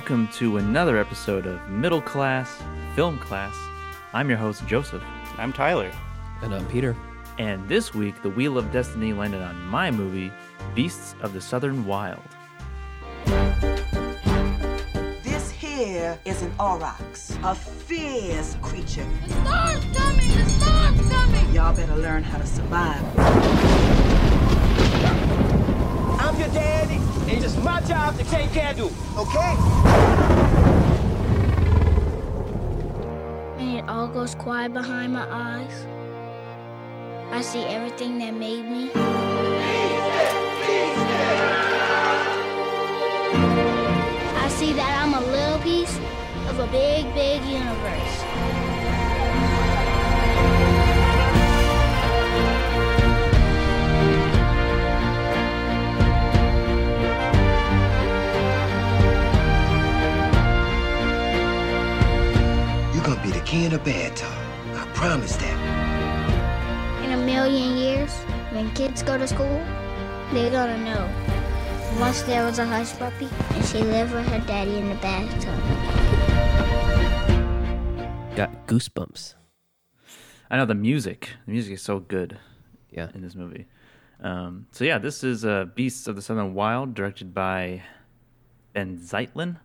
welcome to another episode of Middle Class Film Class. I'm your host, Joseph, I'm Tyler. And I'm Peter. and this week the Wheel of Destiny landed on my movie, Beasts of the Southern Wild. This here is an aurochs, a fierce creature. The storm's coming! The storm's coming! Y'all better learn how to survive. I'm your daddy, and it's my job to take care of you, okay? And it all goes quiet behind my eyes. I see everything that made me. I see that I'm a little piece of a big, big universe. You're gonna be the king of bad talk. I promise that. In a million years, when kids go to school, they're gonna know. Once there was a Hushpuppy, and she lived with her daddy in the bathtub. Got goosebumps. I know the music. The music is so good Yeah. in this movie. Um, so yeah, this is uh, Beasts of the Southern Wild, directed by Ben Zeitlin.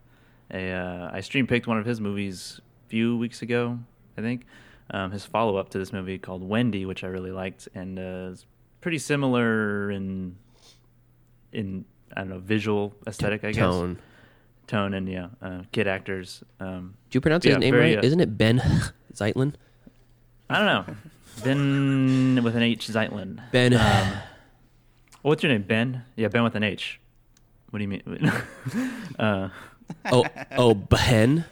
A, uh, I stream picked one of his movies a few weeks ago, I think. Um, his follow up to this movie called Wendy, which I really liked, and uh, is pretty similar in in I don't know visual aesthetic, I guess Tone. tone, and yeah, uh, kid actors. Um, Do you pronounce Yeah, his name very, right? uh, Isn't it Ben Zeitlin? I don't know. Ben with an H Zeitlin. Ben. Um, what's your name? Ben? Yeah, Ben with an H. What do you mean? uh, oh, oh, Ben?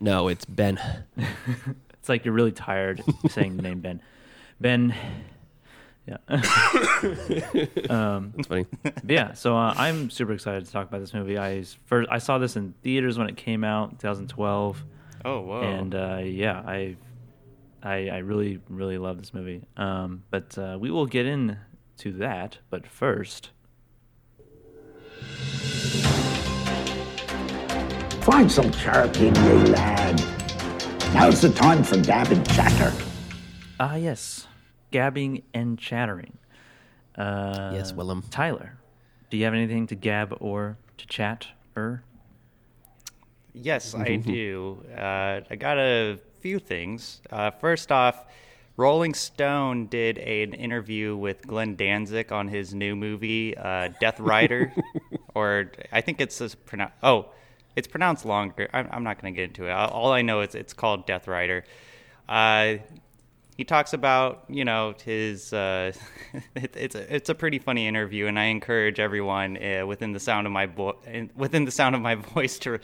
No, it's Ben. it's like you're really tired saying the name Ben. Ben. Yeah. um, That's funny. but yeah. So uh, I'm super excited to talk about this movie. I s- first I saw this in theaters when it came out, 2012, Oh, wow! and uh, yeah, I, I I really really love this movie. Um, but uh, we will get into that. But first. Find some chirp in ye, lad. Now's the time for gab and chatter. Ah, yes. Gabbing and chattering. Uh, Yes, Willem. Tyler, do you have anything to gab or to chat or? yes, I do. Uh, I got a few things. Uh, first off, Rolling Stone did an interview with Glenn Danzig on his new movie, uh, Death Rider, or I think it's pronounced. Oh, it's pronounced longer. I'm, I'm not going to get into it. All I know is it's called Death Rider. Uh, he talks about you know his uh, it, it's a, it's a pretty funny interview and I encourage everyone uh, within the sound of my vo- within the sound of my voice to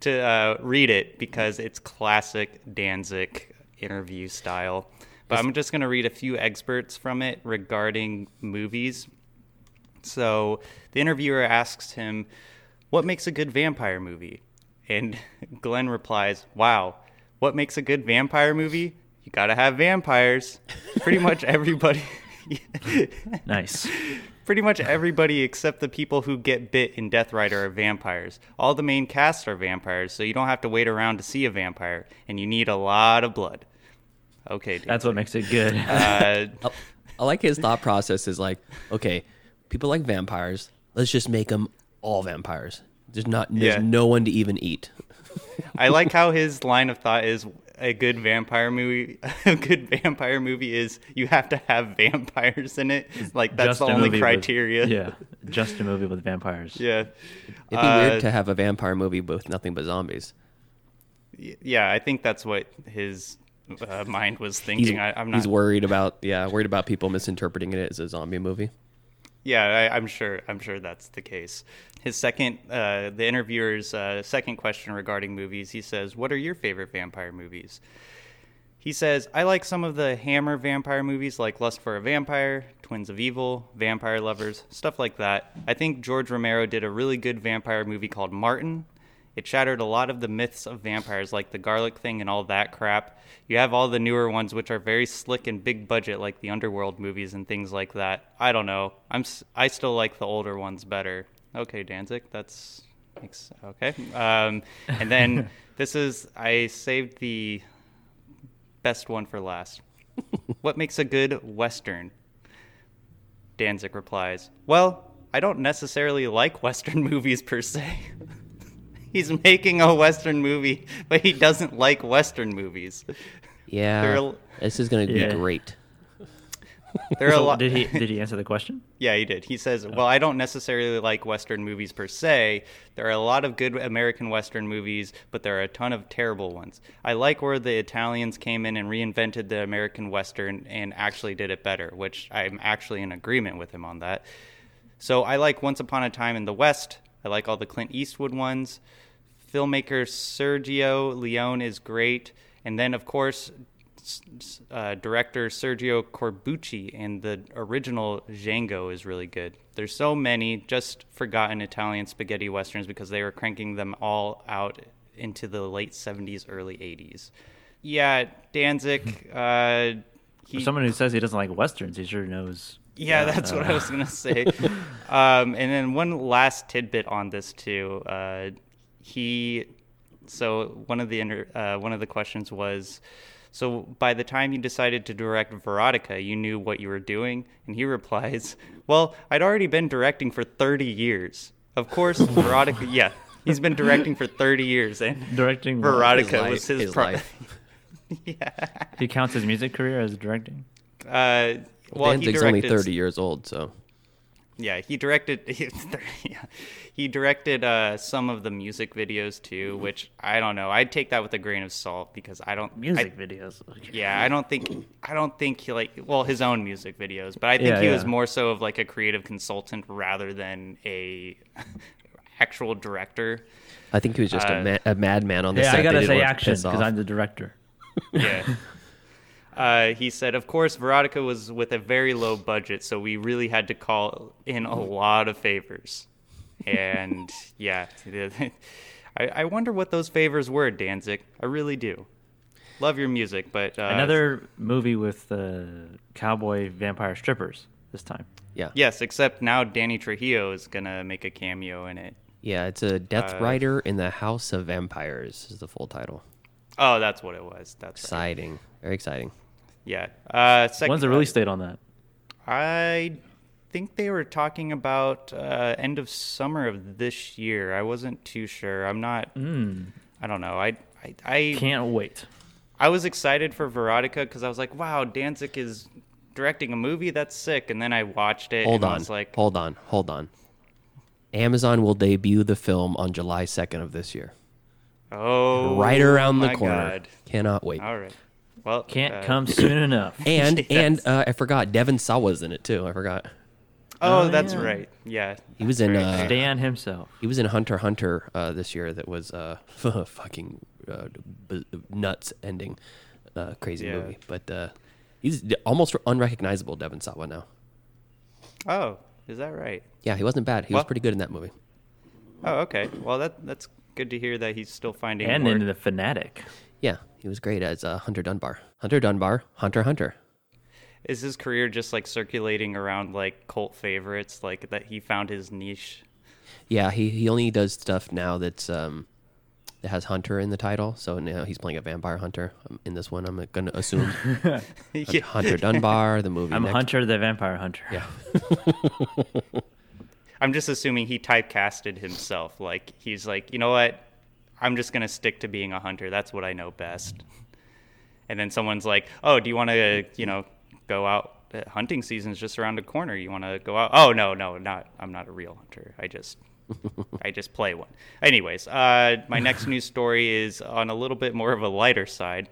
to uh, read it because it's classic Danzig interview style. But I'm just going to read a few excerpts from it regarding movies. So the interviewer asks him, What makes a good vampire movie? And Glenn replies, Wow, what makes a good vampire movie? You gotta have vampires. Pretty much everybody. Nice. Pretty much everybody except the people who get bit in Death Rider are vampires. All the main cast are vampires, so you don't have to wait around to see a vampire, and you need a lot of blood. Okay, That's what makes it good. uh, I, I like his thought process is like, okay, people like vampires. Let's just make them all vampires. There's not, there's Yeah. no one to even eat. I like how his line of thought is a good vampire movie. A good vampire movie is you have to have vampires in it. Like that's Just the only movie with- criteria. yeah, just a movie with vampires. yeah, It'd be Uh, weird to have a vampire movie with nothing but zombies. Yeah. I think that's what his uh, mind was thinking. I, I'm not. he's worried about yeah, worried about people misinterpreting it as a zombie movie. Yeah, I, I'm sure. I'm sure that's the case. His second, uh, the interviewer's uh, second question regarding movies, he says, "What are your favorite vampire movies?" He says, "I like some of the Hammer vampire movies, like Lust for a Vampire, Twins of Evil, Vampire Lovers, stuff like that. I think George Romero did a really good vampire movie called Martin. It shattered a lot of the myths of vampires, like the garlic thing and all that crap. You have all the newer ones, which are very slick and big budget, like the Underworld movies and things like that. I don't know. I'm I still like the older ones better. Okay, Danzig, that's Makes, okay. Um, and then this is I saved the best one for last. what makes a good western? Danzig replies, "Well, I don't necessarily like western movies per se." He's making a western movie, but he doesn't like western movies. Yeah, are- this is gonna Yeah. be great. There are a lot. did he did he answer the question? Yeah, he did. He says, oh. "Well, I don't necessarily like Western movies per se. There are a lot of good American Western movies, but there are a ton of terrible ones. I like where the Italians came in and reinvented the American Western and actually did it better, which I'm actually in agreement with him on that. So I like Once Upon a Time in the West. I like all the Clint Eastwood ones. Filmmaker Sergio Leone is great, and then of course." Uh, director Sergio Corbucci and the original Django is really good. There's so many just forgotten Italian spaghetti westerns because they were cranking them all out into the late 70s, early 80s. Yeah, Danzig. Uh, he, For someone who says he doesn't like westerns, he sure knows. yeah, that's what I was gonna say. um, and then one last tidbit on this too. Uh, he, so one of the inter, uh, one of the questions was, so by the time you decided to direct Verotika, you knew what you were doing, and he replies, "Well, I'd already been directing for 30 years. Of course, Verotika. Yeah, he's been directing for 30 years, and Directing what? Verotika His was life- his, his pro- life. Yeah. He counts his music career as directing. Uh, well, he Danzig's only thirty years old, so Yeah, he directed. He, yeah, he directed uh, some of the music videos too, which I don't know. I'd take that with a grain of salt because I don't Music I- videos. yeah, I don't think I don't think he like well his own music videos, but I think Yeah, he was more so of like a creative consultant rather than a actual director. I think he was just Uh, a, ma- a madman on the Yeah, set. I gotta say want action because. I'm the director. Yeah. Uh, he said, of course, Verotika was with a very low budget, so we really had to call in a lot of favors. And yeah, I, I wonder what those favors were, Danzig. I really do. Love your music, but uh, Another movie with uh, cowboy vampire strippers this time. yeah, Yes, except now Danny Trejo is gonna make a cameo in it. yeah. It's a Death Uh, Rider in the House of Vampires is the full title. Oh, that's what it was. That's right. Exciting, very exciting. Yeah. Uh, second, When's the release date on that? I think they were talking about uh, end of summer of this year. I wasn't too sure. I'm not. I don't know. I I I, Can't wait. I was excited for Verotika because I was like, wow, Danzig is directing a movie. That's sick. And then I watched it. Hold and I on, was like, hold on, hold on. Amazon will debut the film on July second of this year, oh, right around the corner. God. Cannot wait. All right. Well, Can't uh, come soon enough. And Yes. and uh, I forgot Devon Sawa's in it too. I forgot Oh, Oh, that's yeah. right. Yeah. he was in right. uh, Stan himself. he was in Hunter Hunter uh, this year. That was uh, fucking uh, b- nuts ending, uh, crazy Yeah. movie. But uh, he's almost unrecognizable. Devon Sawa now. oh, is that right? Yeah, he wasn't bad. He was pretty good in that movie. Oh, okay. Well, that that's good to hear that he's still finding And work. into the fanatic. Yeah, he was great as uh, Hunter Dunbar. Hunter Dunbar, Hunter Hunter. Is his career just like circulating around like cult favorites, like that he found his niche? Yeah, he, he only does stuff now that's um that has Hunter in the title. So now he's playing a vampire hunter um, in this one. I'm gonna assume Yeah. Hunter Dunbar, the movie. I'm next. Hunter the Vampire Hunter. Yeah, I'm just assuming he typecasted himself. Like he's like, you know what? I'm just gonna stick to being a hunter. That's what I know best. And then someone's like, oh, do you want to, you know, go out? Uh, Hunting season's just around the corner. You want to go out? Oh no, no, not. I'm not a real hunter. I just, I just play one. Anyways, uh, my next news story is on a little bit more of a lighter side.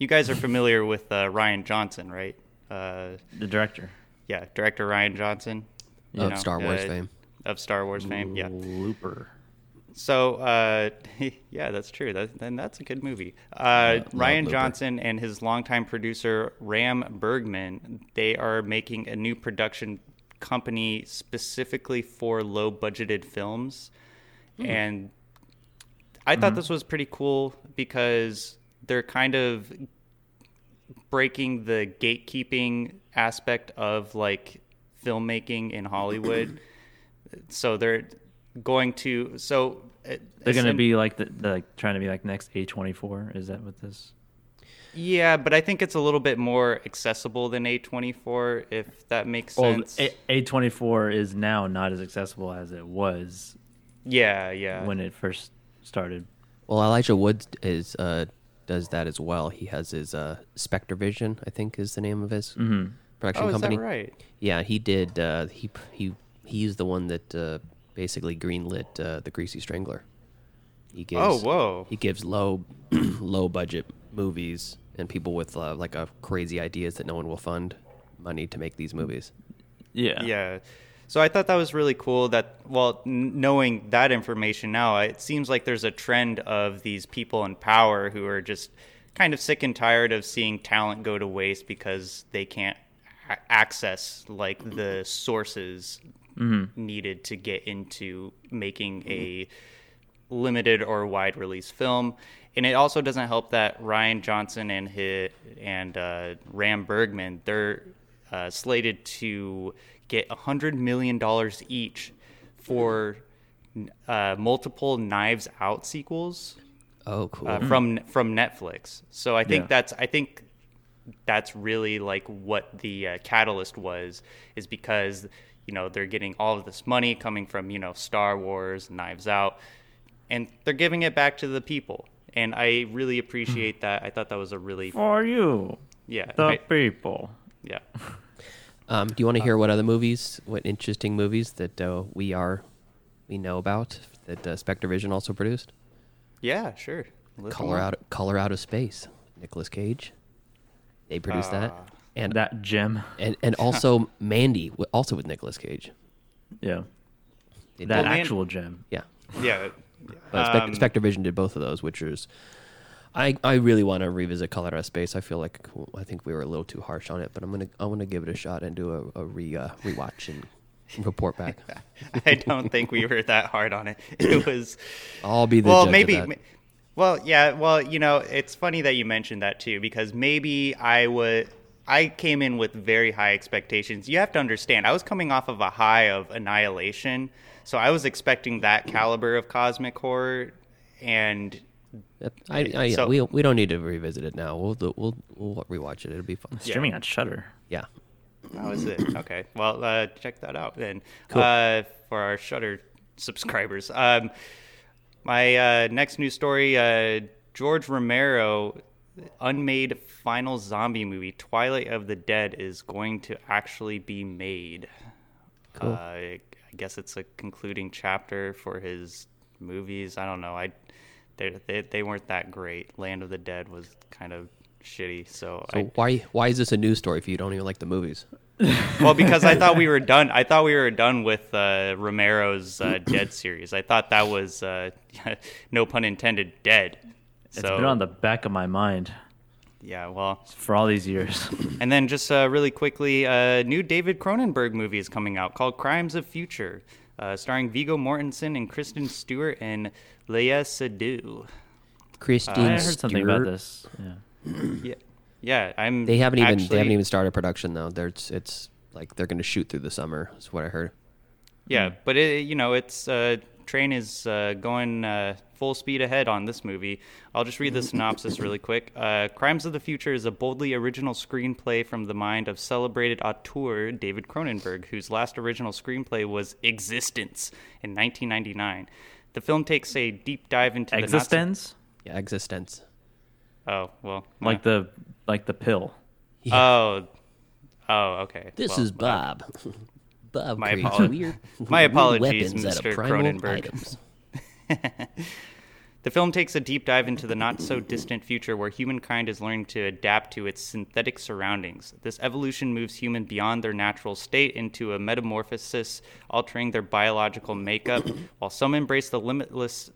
You guys are familiar with uh, Rian Johnson, right? Uh, The director. yeah, director Rian Johnson. Of know, Star Wars uh, fame. Of Star Wars fame, yeah. Looper. So, uh, yeah, that's true. That, then that's a good movie. Uh, Rian Johnson and his longtime producer Ram Bergman, they are making a new production company specifically for low-budgeted films, and I thought this was pretty cool because they're kind of breaking the gatekeeping aspect of like filmmaking in Hollywood. so they're going to so uh, They're going to be like the, the like trying to be like next A24. Is that what this? yeah, but I think it's a little bit more accessible than A24 if that makes Well, sense. A- A24 is now not as accessible as it was yeah, yeah. when it first started. Well, Elijah Wood is uh, does that as well. He has his uh, Spectre Vision, I think, is the name of his production oh, is company. that right? Yeah, he did. Uh, he he he's the one that uh, basically greenlit uh, the Greasy Strangler. He gives, Oh, whoa. He gives low low budget movies and people with uh, like a crazy ideas that no one will fund money to make these movies. Yeah. Yeah. So I thought that was really cool that, well, n- knowing that information now, it seems like there's a trend of these people in power who are just kind of sick and tired of seeing talent go to waste because they can't access like the sources needed to get into making a limited or wide release film. And it also doesn't help that Rian Johnson and his, and uh, Ram Bergman they're uh, slated to get hundred million dollars each for uh, multiple Knives Out sequels Oh, cool. uh, from from Netflix. So I think Yeah. that's I think that's really like what the uh, catalyst was is because you know they're getting all of this money coming from you know Star Wars, Knives Out, and they're giving it back to the people. And I really appreciate that. I thought that was a really For you, yeah the I- people. yeah. Um, do you want to hear what other movies, what interesting movies that uh, we are, we know about that uh, Spectre Vision also produced? Yeah, sure. List them Color out, Color Out of Space, Nicolas Cage. They produced that, and That gem. and and also Mandy, also with Nicolas Cage. Yeah. They That did- man- actual gem. yeah. Yeah. But Spec- Um, Spectre Vision did both of those, which is, I I really want to revisit Color Out Space. I feel like I think we were a little too harsh on it, but I'm gonna I'm gonna give it a shot and do a, a re uh, rewatch and report back. I don't think we were that hard on it. It was I'll be the well, judge of maybe. that. ma- Well, yeah. Well, you know, it's funny that you mentioned that too, because maybe I would. I came in with very high expectations. You have to understand, I was coming off of a high of Annihilation, so I was expecting that caliber of cosmic horror, and I, I, yeah, So- we we don't need to revisit it now. We'll do, we'll we'll rewatch it. It'll be fun. Streaming on Shudder. Yeah. How is it? Okay. Well, uh, check that out then. Cool. Uh, for our Shudder subscribers. Um, my uh, next news story: uh, George Romero, unmade final zombie movie Twilight of the Dead is going to actually be made. Cool. Uh, I guess it's a concluding chapter for his movies. I don't know. I they they, they weren't that great. Land of the Dead was kind of shitty. So, So I, why why is this a news story if you don't even like the movies? well, because I thought we were done. I thought we were done with uh, Romero's uh, Dead series. I thought that was, uh, no pun intended, dead. It's So been on the back of my mind yeah, well, for all these years. and then just uh, really quickly, a new David Cronenberg movie is coming out called Crimes of Future, uh, starring Viggo Mortensen and Kristen Stewart and Léa Seydoux. Christine I heard something about this. Yeah. Yeah, yeah. I'm. They haven't even actually, they haven't even started production though. There's it's like they're going to shoot through the summer. Is what I heard. Yeah, but it, you know, it's uh, train is uh, going uh, full speed ahead on this movie. I'll just read the synopsis really quick. Uh, Crimes of the Future is a boldly original screenplay from the mind of celebrated auteur David Cronenberg, whose last original screenplay was eXistenZ in 1999. The film takes a deep dive into the Nazi- eXistenZ, Yeah, existence. Oh well, like the like the pill. oh, oh, okay. This Well, is Bob. Bob my creates apolo- weird, my weird apologies, weapons out Mr. of primal Cronenberg. items. The film takes a deep dive into the not so distant future where humankind is learning to adapt to its synthetic surroundings. This evolution moves humans beyond their natural state into a metamorphosis, altering their biological makeup, while some embrace the limitless,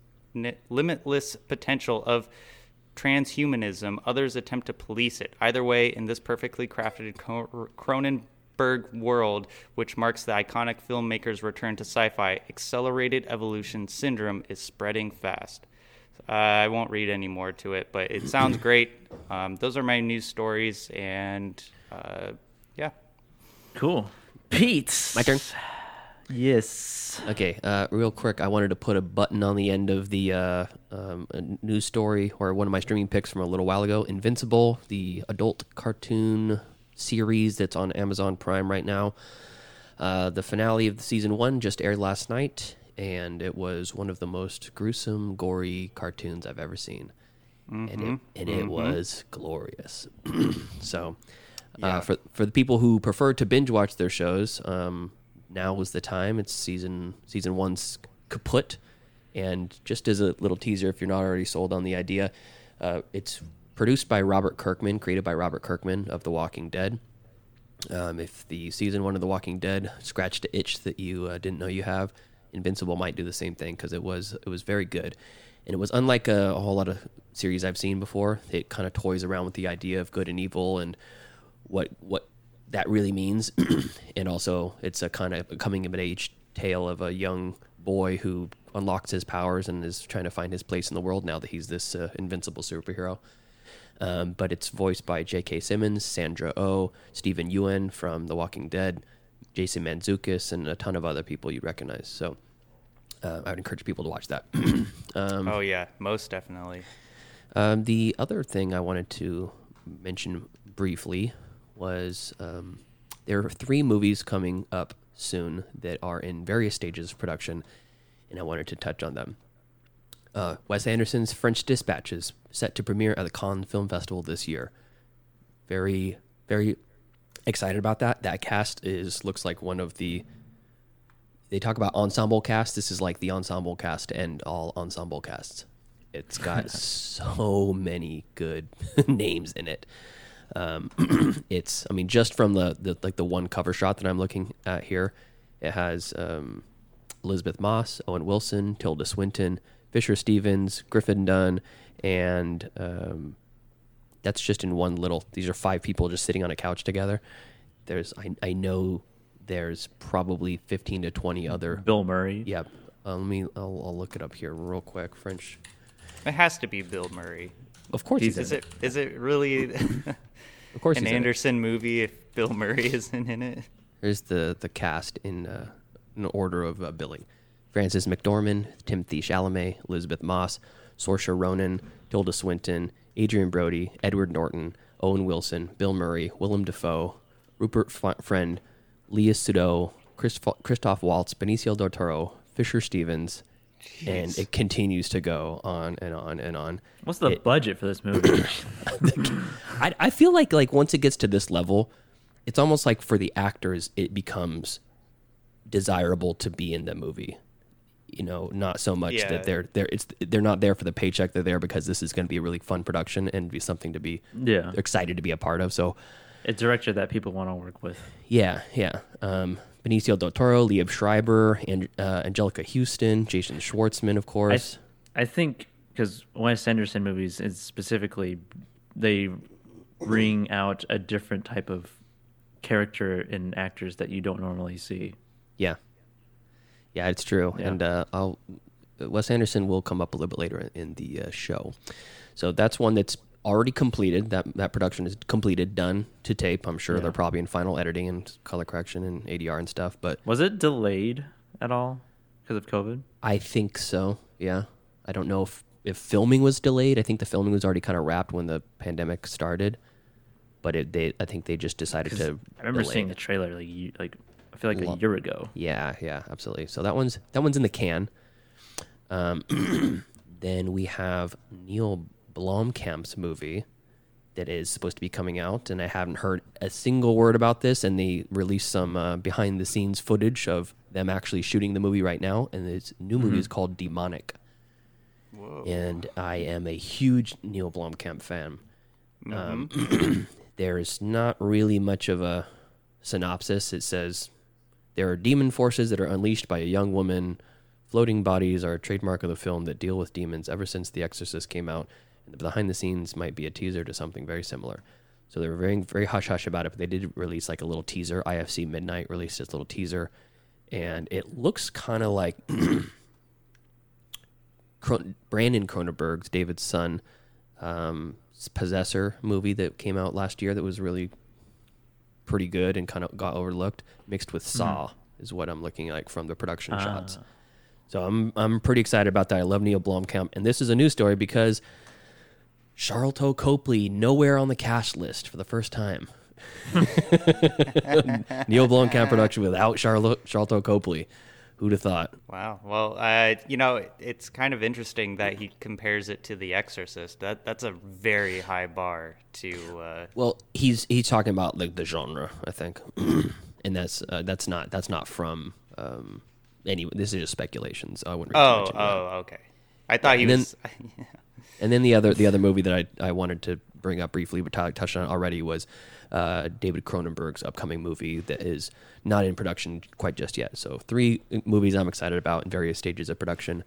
limitless potential of transhumanism, others attempt to police it. Either way, in this perfectly crafted Cro- Cronenberg world, which marks the iconic filmmaker's return to sci fi, accelerated evolution syndrome is spreading fast. Uh, I won't read any more to it, but it sounds great. Um, those are my news stories, and uh, yeah. Cool. Pete. My turn. Yes. Okay, uh, real quick, I wanted to put a button on the end of the uh, um, a news story or one of my streaming picks from a little while ago. Invincible, the adult cartoon series that's on Amazon Prime right now. Uh, the finale of the season one just aired last night, and it was one of the most gruesome, gory cartoons I've ever seen, and it and it was glorious. so, uh, for for the people who prefer to binge watch their shows, um, now was the time. It's season season one's kaput, and just as a little teaser, if you're not already sold on the idea, uh, it's produced by Robert Kirkman, created by Robert Kirkman of The Walking Dead. Um, if the season one of The Walking Dead scratched the itch that you uh, didn't know you have, Invincible might do the same thing because it was it was very good, and it was unlike a, a whole lot of series I've seen before. It kind of toys around with the idea of good and evil and what what that really means, and also it's a kind of coming of age tale of a young boy who unlocks his powers and is trying to find his place in the world now that he's this uh, invincible superhero. Um, but it's voiced by J.K. Simmons, Sandra Oh, Steven Yeun from The Walking Dead, Jason Mantzoukas, and a ton of other people you recognize. So uh, I would encourage people to watch that. oh yeah, most definitely. Um, the other thing I wanted to mention briefly was um, there are three movies coming up soon that are in various stages of production, and I wanted to touch on them. Uh, Wes Anderson's French Dispatch is set to premiere at the Cannes Film Festival this year. Very, very excited about that. That cast is looks like one of the. They talk about ensemble cast. This is like the ensemble cast and all ensemble casts. It's got so many good names in it. Um, it's, I mean, just from the, the like the one cover shot that I'm looking at here, it has um, Elizabeth Moss, Owen Wilson, Tilda Swinton, Fisher Stevens, Griffin Dunne, and um, that's just in one little. These are five people just sitting on a couch together. There's, I, I know, there's probably 15 to 20 other. Bill Murray. Yep. uh, let me. I'll, I'll look it up here real quick. French. It has to be Bill Murray. Of course, he's, Is in it? Is it really Of course, an he's in it. Anderson movie if Bill Murray isn't in it? Here's the the cast in uh, in order of uh, billing: Frances McDormand, Timothée Chalamet, Elizabeth Moss, Saoirse Ronan, Tilda Swinton, Adrien Brody, Edward Norton, Owen Wilson, Bill Murray, Willem Dafoe, Rupert F- Friend, Léa Seydoux, Christoph, Christoph Waltz, Benicio del Toro, Fisher Stevens, and it continues to go on and on and on. What's the It- budget for this movie? I, I feel like like once it gets to this level, it's almost like for the actors it becomes desirable to be in the movie. You know, not so much Yeah. that they're they're it's they're not there for the paycheck. They're there because this is going to be a really fun production and be something to be Yeah. excited to be a part of. So a director that people want to work with. yeah, yeah. Um, Benicio del Toro, Liev Schreiber, and uh, Anjelica Huston, Jason Schwartzman, of I, course. I think because Wes Anderson movies is specifically they bring out a different type of character in actors that you don't normally see. Yeah, yeah, it's true. Yeah. And uh, I'll Wes Anderson will come up a little bit later in, the uh, show. So that's one that's already completed. That that production is completed, done to tape. I'm sure Yeah. they're probably in final editing and color correction and ADR and stuff. But Was it delayed at all because of COVID? I think so. Yeah, I don't know if if filming was delayed. I think the filming was already kind of wrapped when the pandemic started. But it, they, I think they just decided to. I remember delay seeing it. the trailer like like feel like Lo- a year ago. Yeah, yeah, absolutely. So that one's that one's in the can. Um, then we have Neil Blomkamp's movie that is supposed to be coming out, and I haven't heard a single word about this. And they released some uh, behind the scenes footage of them actually shooting the movie right now, and this new movie is called Demonic. Whoa. And I am a huge Neil Blomkamp fan. Um, there's not really much of a synopsis. It says there are demon forces that are unleashed by a young woman. Floating bodies are a trademark of the film that deal with demons ever since The Exorcist came out. And the behind the scenes might be a teaser to something very similar. So they were very, very hush hush about it, but they did release like a little teaser. IFC Midnight released its little teaser, and it looks kind of like Brandon Cronenberg's David's son um, Possessor movie that came out last year that was really pretty good and kind of got overlooked, mixed with mm-hmm. Saw. is what I'm looking like from the production ah. shots. So I'm I'm pretty excited about that. I love Neil Blomkamp, and this is a new story because Sharlto Copley nowhere on the cast list for the first time. Neil Blomkamp production without Charlotte Sharlto Copley. Who'd have thought? Wow. Well, uh, you know, it's kind of interesting that he compares it to The Exorcist. That that's a very high bar to. Uh, Well, he's he's talking about like the genre, I think, and that's uh, that's not that's not from um, any. This is just speculations. I wouldn't. too oh, that. oh, okay. I thought he And then- was. And then the other the other movie that I, I wanted to bring up briefly, but Tyler touched on already, was uh, David Cronenberg's upcoming movie that is not in production quite just yet. So three movies I'm excited about in various stages of production,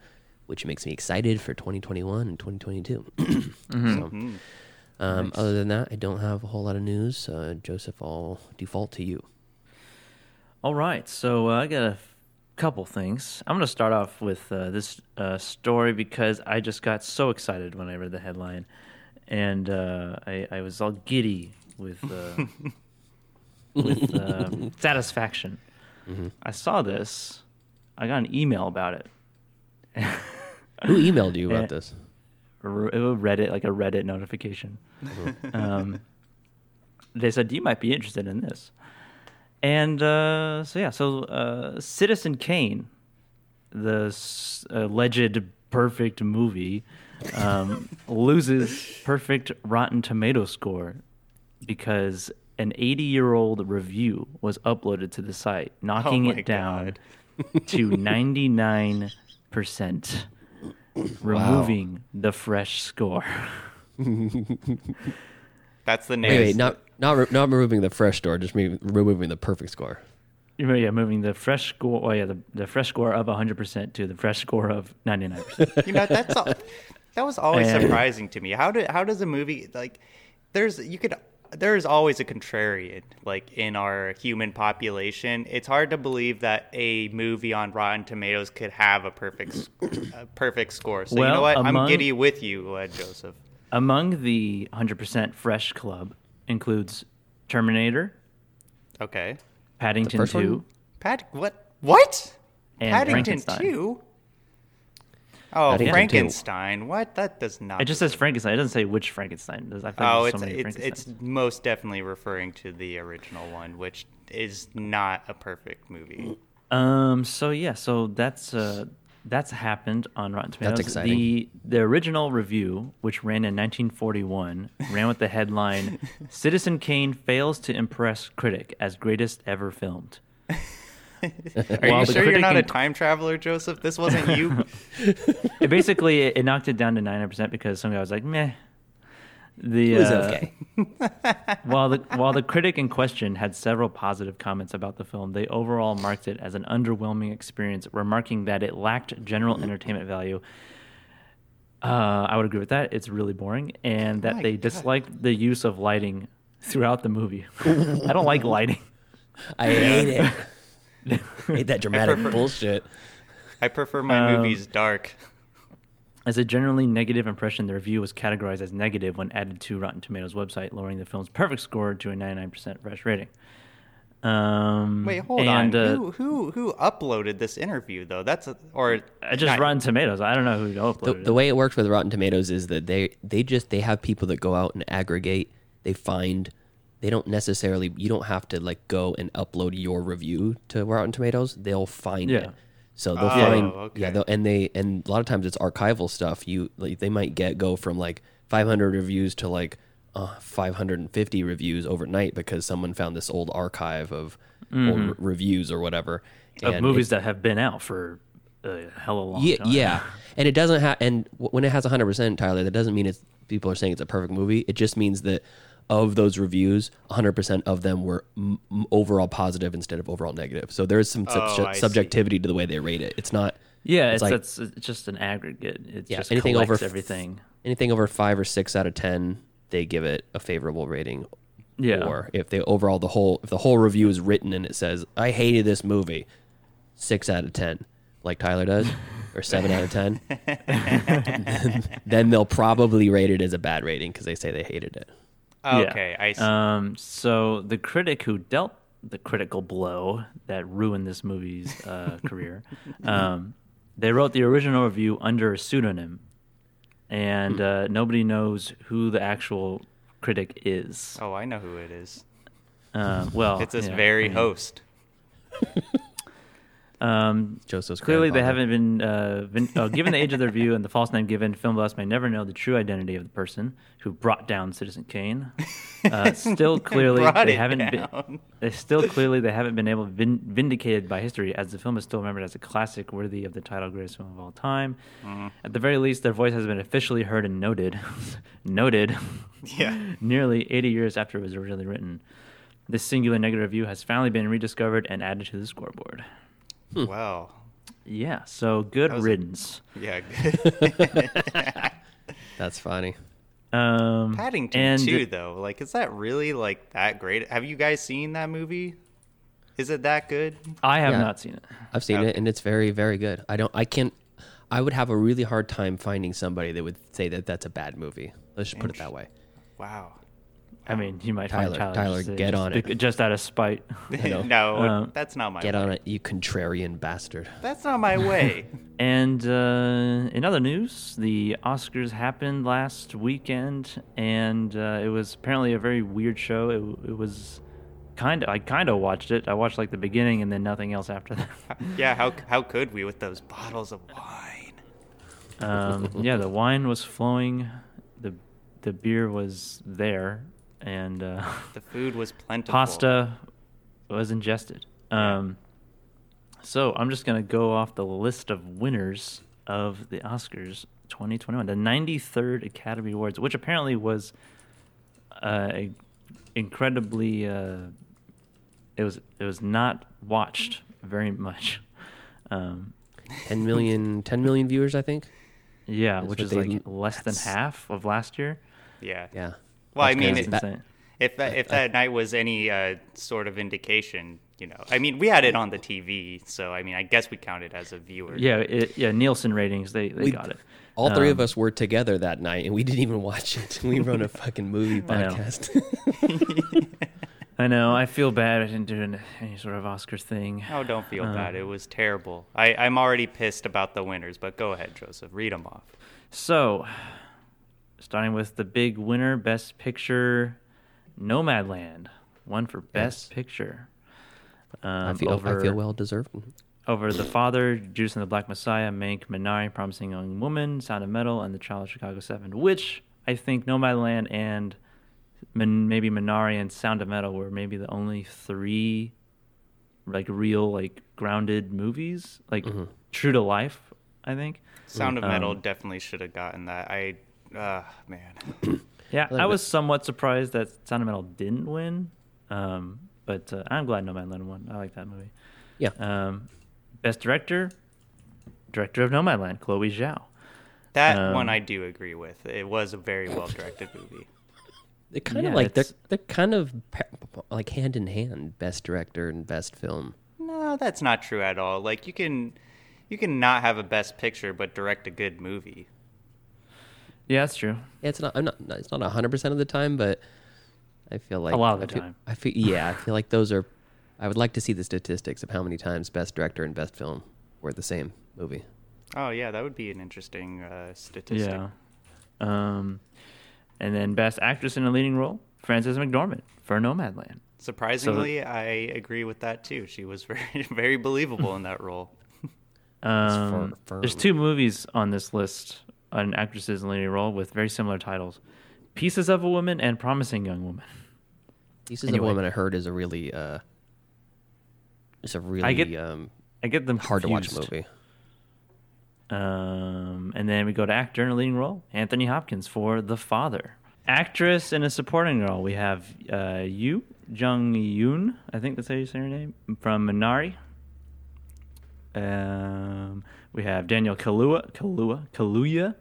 which makes me excited for 2021 and 2022. so, um, Other than that, I don't have a whole lot of news. Uh, Joseph, I'll default to you. All right, so uh, I got a couple things. I'm going to start off with uh, this uh, story because I just got so excited when I read the headline, and uh, I, I was all giddy with uh, with um satisfaction. I saw this. I got an email about it. Who emailed you about this? R- a Reddit, like a Reddit notification. um, they said you might be interested in this, and uh, so yeah, so uh, Citizen Kane, the s- alleged perfect movie, um, loses perfect Rotten Tomato score because an 80 year old review was uploaded to the site, knocking oh my it down to 99 percent removing the fresh score. that's the name. Wait, wait, not not re- not removing the fresh score, just me removing the perfect score. Yeah, moving the fresh score. Oh yeah, the, the fresh score of 100% to the fresh score of 99%. you know that's all, that was always And- surprising to me. How do how does a movie like there's you could there's always a contrarian like in our human population. It's hard to believe that a movie on Rotten Tomatoes could have a perfect s- a perfect score. So you know Well, what? I'm giddy with you, uh, Joseph. Among the 100% fresh club includes Terminator, Okay. Paddington 2, one? Pat what? What? and Paddington 2? Oh, Paddington 2. Frankenstein. What? That does not It just says Frankenstein. It doesn't say which Frankenstein. There's, I feel Oh, there's it's so many it's it's most definitely referring to the original one, which is not a perfect movie. Um. So yeah. So that's uh that's happened on Rotten Tomatoes. That's exciting. The the original review, which ran in 1941, ran with the headline "Citizen Kane fails to impress critic as greatest ever filmed." Are While you sure you're critic not a time traveler, Joseph? This wasn't you. It basically it, it knocked it down to 99% because some guy was like, "Meh." The It was uh, okay. While the while the critic in question had several positive comments about the film, they overall marked it as an underwhelming experience, remarking that it lacked general entertainment value. Uh, I would agree with that. It's really boring, and that my they God. disliked the use of lighting throughout the movie. I don't like lighting. I hate it. Hate that dramatic prefer- bullshit. I prefer my movies dark. As a generally negative impression, the review was categorized as negative when added to Rotten Tomatoes website, lowering the film's perfect score to a 99% fresh rating. Um, Wait, hold and, on. Uh, who who who uploaded this interview though? That's a, or I just not- Rotten Tomatoes. I don't know who uploaded the, it. the way it works with Rotten Tomatoes is that they they just they have people that go out and aggregate. They find they don't necessarily you don't have to like go and upload your review to Rotten Tomatoes. They'll find Yeah. it. So they'll Oh, find okay. yeah, they'll, and they and a lot of times it's archival stuff. You like they might get go from like 500 reviews to like uh, 550 reviews overnight because someone found this old archive of old re- reviews or whatever. Mm-hmm. of And movies it- that have been out for a hell of a long yeah, time. yeah, and it doesn't have. And w- when it has 100 percent, Tyler, that doesn't mean it's people are saying it's a perfect movie. It just means that of those reviews, 100 percent of them were m- m- overall positive instead of overall negative. So there is some sub- Oh, I see. subjectivity to the way they rate it. It's not. yeah. It's It's, like- it's, it's just an aggregate. It Yeah, just anything collects over f- everything. Anything over five or six out of ten, they give it a favorable rating. Yeah. Or if they overall the whole if the whole review is written and it says I hated this movie, six out of ten, like Tyler does, or seven out of ten, then they'll probably rate it as a bad rating because they say they hated it. Okay, yeah. I see. Um, so the critic who dealt the critical blow that ruined this movie's uh, career. Um, they wrote the original review under a pseudonym, and uh, nobody knows who the actual critic is. Oh, I know who it is. Uh, well, It's this yeah, very I mean, host. Um, Joseph's clearly, they haven't been, uh, been uh, given the age of their review and the false name given. Film buffs may never know the true identity of the person who brought down Citizen Kane. Uh, still, clearly, they haven't down. been. They still clearly they haven't been able to vin- vindicated by history, as the film is still remembered as a classic worthy of the title greatest film of all time. Mm-hmm. At the very least, their voice has been officially heard and noted. noted. Yeah. nearly 80 years after it was originally written. This singular negative review has finally been rediscovered and added to the scoreboard. Well, Yeah, so good That was a- riddance. yeah. That's funny. Um, Paddington and 2, though. Like, is that really like that great? Have you guys seen that movie? Is it that good? I have Yeah. not seen it. I've seen it and it's very very good. I don't I can't I would have a really hard time finding somebody that would say that that's a bad movie. Let's just put it that way. Wow. I mean, you might Tyler, find Tyler, Tyler, just, get just, on it. just out of spite. know. no, Um, that's not my way. Get way. on it, you contrarian bastard. That's not my way. And uh, in other news, the Oscars happened last weekend, and uh, it was apparently a very weird show. It, it was kind of I kind of watched it. I watched like the beginning and then nothing else after that. yeah, how how could we with those bottles of wine? um, yeah, the wine was flowing, the the beer was there, and uh, The food was plentiful. pasta was ingested. Um, so I'm just gonna go off the list of winners of the Oscars 2021, the 93rd Academy Awards, which apparently was uh, a- incredibly. Uh, it was it was not watched very much. Um, 10 million 10 million viewers, I think. yeah, That's which is they- like less than half of last year. Yeah. Yeah. Well, I mean, it, That's Ba- insane. if that if that night was any uh, sort of indication, you know, I mean, we had it on the TV, so I mean, I guess we count it as a viewer. Yeah, it, yeah. Nielsen ratings, they they We- got it. All three of Um, us were together that night and we didn't even watch it. We run a fucking movie I know. podcast. I know. I feel bad. I didn't do an- any sort of Oscar thing. Oh, don't feel Uh, bad. It was terrible. I, I'm already pissed about the winners, but go ahead, Joseph. Read them off. So, starting with the big winner, Best Picture, Nomadland, one for Best Yes. Picture. Um, I feel over, I feel well deserved. over The Father, Judas and the Black Messiah, Mank, Minari, Promising Young Woman, Sound of Metal, and The Trial of Chicago Seven. Which I think Nomadland and Min- maybe Minari and Sound of Metal were maybe the only three like real like grounded movies, like Mm-hmm. true to life. I think. Sound of Metal Um, definitely should have gotten that. I, uh, man. Yeah, I was somewhat surprised that Sound of Metal didn't win, um, but uh, I'm glad Nomadland won. I like that movie. Yeah. Um, best director, director of Nomadland, Chloe Zhao. That Um, one I do agree with. It was a very well directed movie. They're kind Yeah, of like they're they're kind of like hand in hand, best director and best film. No, that's not true at all. Like you can, you can not have a best picture but direct a good movie. Yeah, that's true. Yeah, it's not. I'm not. It's not hundred percent of the time, but I feel like A lot of the I feel, time. I feel. Yeah, I feel like those are. I would like to see the statistics of how many times best director and best film were the same movie. Oh yeah, that would be an interesting uh, statistic. Yeah. Um, and then best actress in a leading role, Frances McDormand for Nomadland. Surprisingly, I agree with that too. She was very, very believable in that role. Um, fir- there's two movies on this list on actresses in a leading role with very similar titles: "Pieces of a Woman" and "Promising Young Woman." Pieces Anyway. of a Woman I heard is a really. uh It's a really I get um, I get them hard to watch movie. Um, and then we go to actor in a leading role, Anthony Hopkins for The Father. Actress in a supporting role, we have uh, Yu Jung Yoon, I think that's how you say her name, from Minari. Um, we have Daniel Kalua, Kalua, Kaluuya,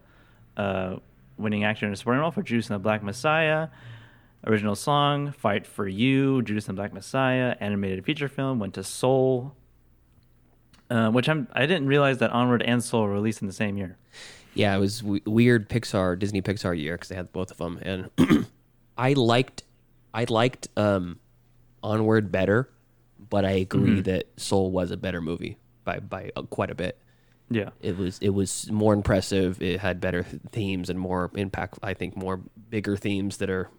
uh, winning actor in a supporting role for Judas and the Black Messiah. Original song, Fight for You, Judas and the Black Messiah. Animated feature film, went to Soul. Uh, which I'm, I didn't realize that Onward and Soul were released in the same year. Yeah, it was w- weird Pixar Disney Pixar year because they had both of them, and I liked I liked um, Onward better, but I agree Mhm. that Soul was a better movie by by uh, quite a bit. Yeah. It was it was more impressive. It had better themes and more impact. I think more bigger themes that are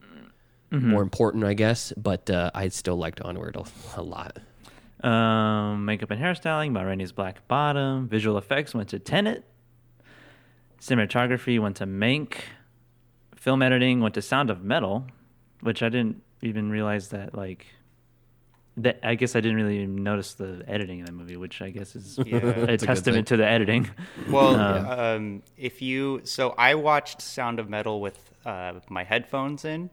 Mhm. more important, I guess. But uh, I still liked Onward a, a lot. Um, makeup and hairstyling, by Rainey's Black Bottom. Visual effects went to Tenet. Cinematography went to Mank. Film editing went to Sound of Metal, which I didn't even realize that like. That I guess I didn't really even notice the editing in the movie, which I guess is Yeah. a That's a testament thing. to the editing. Well, Um, um, if you so I watched Sound of Metal with uh, my headphones in,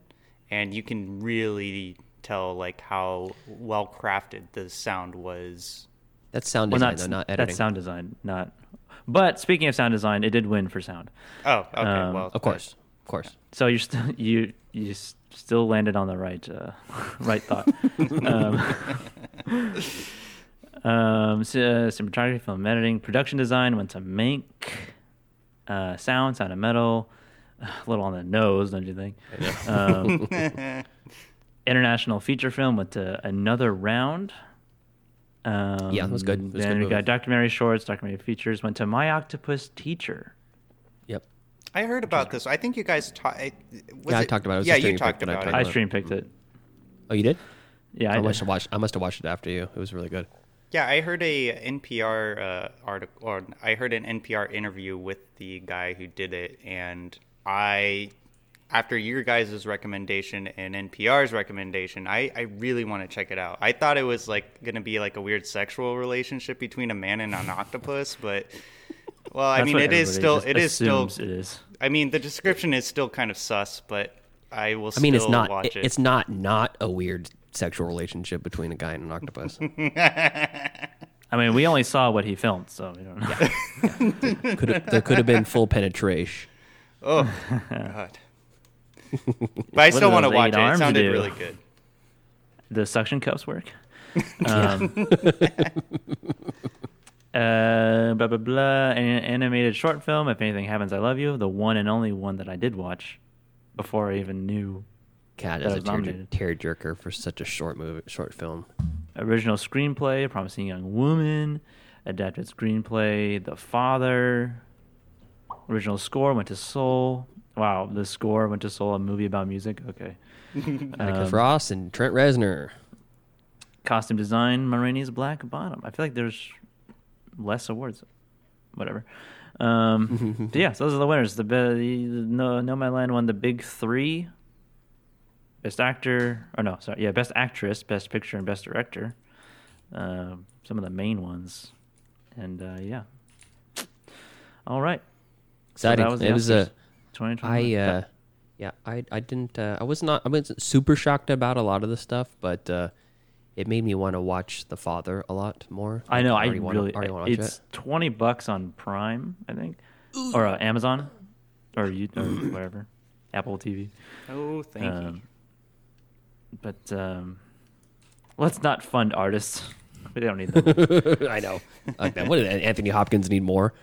and you can really tell like how well crafted the sound was. That's sound well, design, not, though, not editing. That's sound design, not. But speaking of sound design, it did win for sound. Oh, okay, Um, well, Of course, of course. So you're still you you still landed on the right uh, right thought. um, um, c- uh, cinematography, film editing, production design went to Mank. Uh, sound, sound of metal, a little on the nose, don't you think? Um, international feature film went to another round. Um, Yeah, it was good. It was then good we got movie. documentary shorts, documentary features. Went to My Octopus Teacher. Yep. I heard about this. I think you guys talked. Yeah, I talked about it. It yeah, you streaming pick, talked about it. I about stream picked it. Oh, you did? Yeah, I, I must have watched. I must have watched it after you. It was really good. Yeah, I heard a NPR uh, article, or I heard an NPR interview with the guy who did it, and I, after your guys' recommendation and NPR's recommendation, I, I really want to check it out. I thought it was like going to be like a weird sexual relationship between a man and an octopus, but well, I That's mean, it is still, it is still, it is. I mean, the description is still kind of sus, but I will. I mean, it's not. Watch it. It's not not a weird sexual relationship between a guy and an octopus. I mean, we only saw what he filmed, so we don't know. could have, there could have been full penetration. Oh God! But I still want to watch it. It sounded do? really good. The suction cups work. Um, uh, blah blah blah. An animated short film. If anything happens, I love you. The one and only one that I did watch before I even knew Cat it a tear, jerker for such a short movie, short film. Original screenplay: A Promising Young Woman. Adapted screenplay: The Father. Original score went to Soul. Wow, the score went to Soul. A movie about music. Okay. Atticus Um, Ross and Trent Reznor. costume design, Ma Rainey's Black Bottom. I feel like there's less awards. Whatever. Um, but yeah, so those are the winners. The, be- the No Nomadland won the big three. Best actor, or no, sorry, yeah, best actress, best picture, and best director. Uh, some of the main ones, and uh, yeah. All right. So Exciting. that was the it was Oscars. a. 2021. I uh, yeah, I I didn't. Uh, I was not. I wasn't super shocked about a lot of the stuff, but uh, it made me want to watch The Father a lot more. I know. I already wanna- really. already wanna watch it's it. twenty bucks on Prime, I think, or uh, Amazon, or you or whatever, Apple TV. Oh, thank you. Um, But um, let's not fund artists. We don't need them. I know. Like that. What did Anthony Hopkins need more?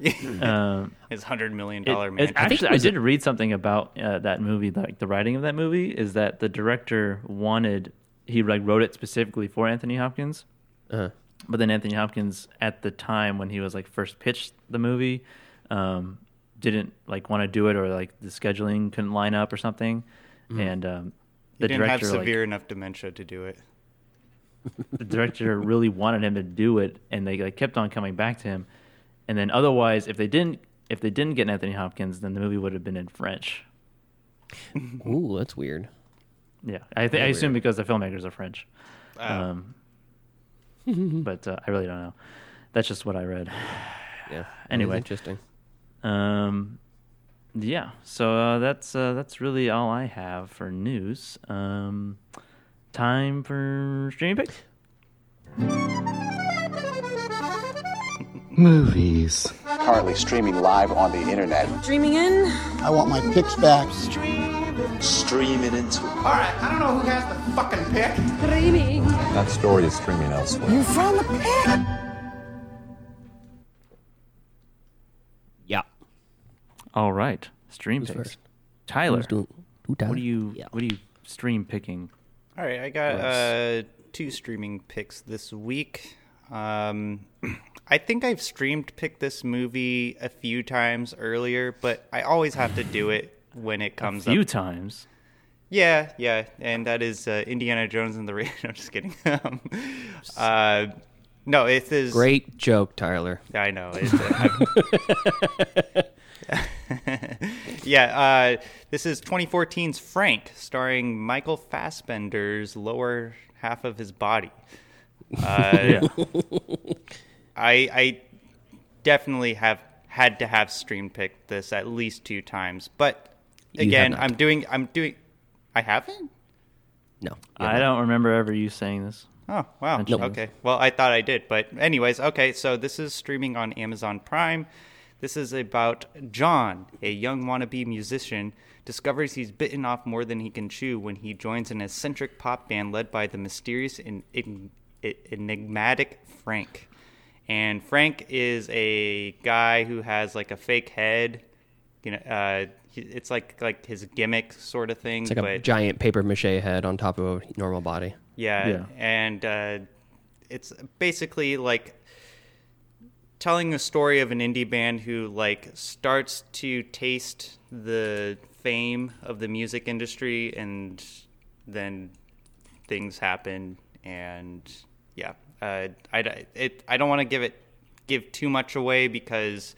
um, His hundred million dollar dollar man. actually, I did read something about uh, that movie. Like the writing of that movie is that the director wanted he like wrote it specifically for Anthony Hopkins. Uh-huh. But then Anthony Hopkins, at the time when he was like first pitched the movie, um, didn't like want to do it, or like the scheduling couldn't line up or something. Mm-hmm. And um, He the didn't have director, like, severe enough dementia to do it. the director really wanted him to do it, and they like kept on coming back to him. And then otherwise, if they didn't, if they didn't get Anthony Hopkins, then the movie would have been in French. Ooh, that's weird. Yeah, I, th- I Very assume because the filmmakers are French. Um, but uh, I really don't know. That's just what I read. Yeah. Anyway. interesting. Um, yeah. So uh, that's uh, that's really all I have for news. Um, time for streaming picks. Movies. Currently streaming live on the internet. Streaming in? I want my picks back. Streaming into it. All right, I don't know who has the fucking pick. Streaming. That story is streaming elsewhere. You found the pick. Yeah. All right. Stream Who's picks. first? Tyler, Who's doing- who Tyler? what are you Yeah. what are you stream picking? All right, I got uh, two streaming picks this week. Um, I think I've streamed picked this movie a few times earlier, but I always have to do it when it comes a few up. times. Yeah, yeah, and that is uh, Indiana Jones and the Raiders. I'm just kidding. um, uh, no, it is Great joke, Tyler. I know. It's, uh, yeah, uh, this is 2014's Frank, starring Michael Fassbender's lower half of his body. Uh, I, I definitely have had to have stream picked this at least two times, but You have again. I'm doing. I'm doing. I haven't. No. I don't remember ever you saying this. Oh wow. Mentioning Okay. Well, I thought I did, but anyways, okay. So this is streaming on Amazon Prime. This is about John, a young wannabe musician, discovers he's bitten off more than he can chew when he joins an eccentric pop band led by the mysterious and en- en- enigmatic Frank. And Frank is a guy who has like a fake head. You know, uh, he- it's like like his gimmick sort of thing. It's like a giant paper mache head on top of a normal body. yeah, Yeah. and uh, it's basically like telling a story of an indie band who like starts to taste the fame of the music industry, and then things happen, and yeah, uh, I it, I don't want to give it give too much away because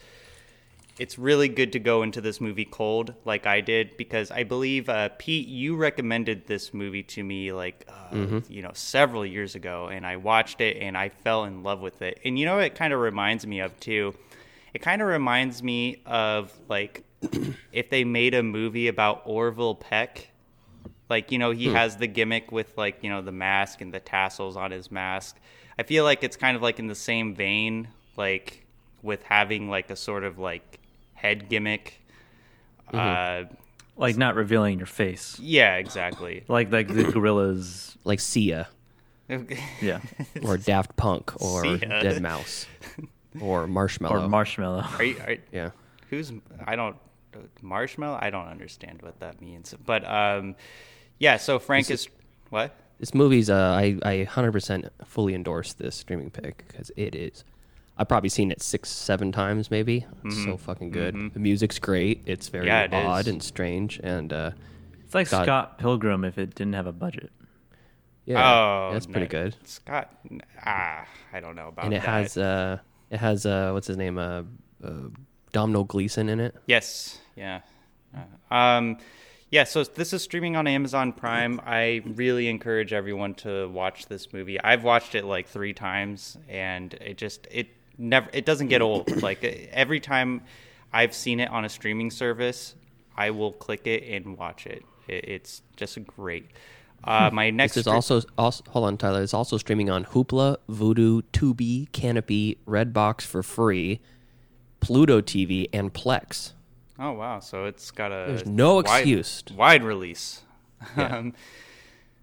it's really good to go into this movie cold like I did because I believe uh, Pete you recommended this movie to me like uh, Mhm. you know several years ago and I watched it and I fell in love with it and you know what it kind of reminds me of too it kind of reminds me of like if they made a movie about Orville Peck like you know he Hmm. has the gimmick with like you know the mask and the tassels on his mask I feel like it's kind of like in the same vein like with having like a sort of like head gimmick uh Like not revealing your face. yeah exactly Like like the Gorillaz. Like Sia Yeah. or Daft Punk or Sia. Dead Mouse or Marshmello. Or Marshmello. Are you, are, Yeah. Who's I don't Marshmello? I don't understand what that means. But um, yeah. So Frank This is what? This movie's uh, I I hundred percent fully endorse this streaming pick because it is. I've probably seen it six, seven times maybe. It's so fucking good. Mhm. The music's great. It's very Yeah, it odd is. and strange, and uh, It's like got- Scott Pilgrim if it didn't have a budget. Yeah, oh, that's pretty no, good. Scott. Ah, I don't know about and it that. has uh, it has uh, what's his name? Uh, uh, Domhnall Gleeson in it. Yes. Yeah. Uh, Um, yeah. So this is streaming on Amazon Prime. I really encourage everyone to watch this movie. I've watched it like three times, and it just it never it doesn't get old. like every time I've seen it on a streaming service, I will click it and watch it. it it's just great. Uh, my next This is also, also hold on, Tyler. It's also streaming on Hoopla, Vudu, Tubi, Kanopy, Redbox for free, Pluto TV, and Plex. Oh wow! So it's got a There's no wide- excuse. wide release. Yeah. um,